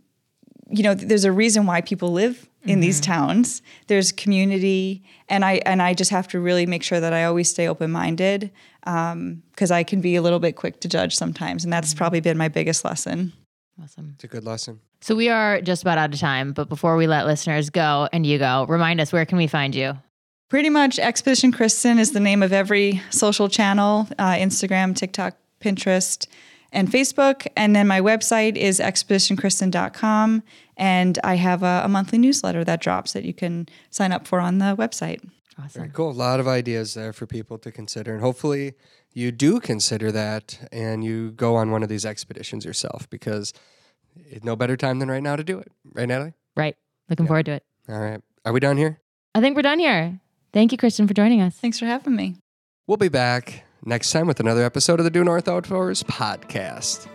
Speaker 3: you know, there's a reason why people live in these mm-hmm. towns. There's community, and I and I just have to really make sure that I always stay open minded because um, I can be a little bit quick to judge sometimes, and that's mm-hmm. probably been my biggest lesson.
Speaker 2: Awesome.
Speaker 1: It's a good lesson.
Speaker 2: So we are just about out of time, but before we let listeners go and you go, remind us where can we find you?
Speaker 3: Pretty much, Expedition Kristen is the name of every social channel uh, Instagram, TikTok, Pinterest, and Facebook. And then my website is expeditionkristen.com. And I have a, a monthly newsletter that drops that you can sign up for on the website.
Speaker 1: Very
Speaker 2: Awesome.
Speaker 1: cool. A lot of ideas there for people to consider. And hopefully you do consider that and you go on one of these expeditions yourself because it's no better time than right now to do it. Right, Natalie?
Speaker 2: Right. Looking forward to it.
Speaker 1: All right. Are we done here?
Speaker 2: I think we're done here. Thank you, Kristen, for joining us.
Speaker 3: Thanks for having me.
Speaker 1: We'll be back next time with another episode of the Due North Outdoors podcast.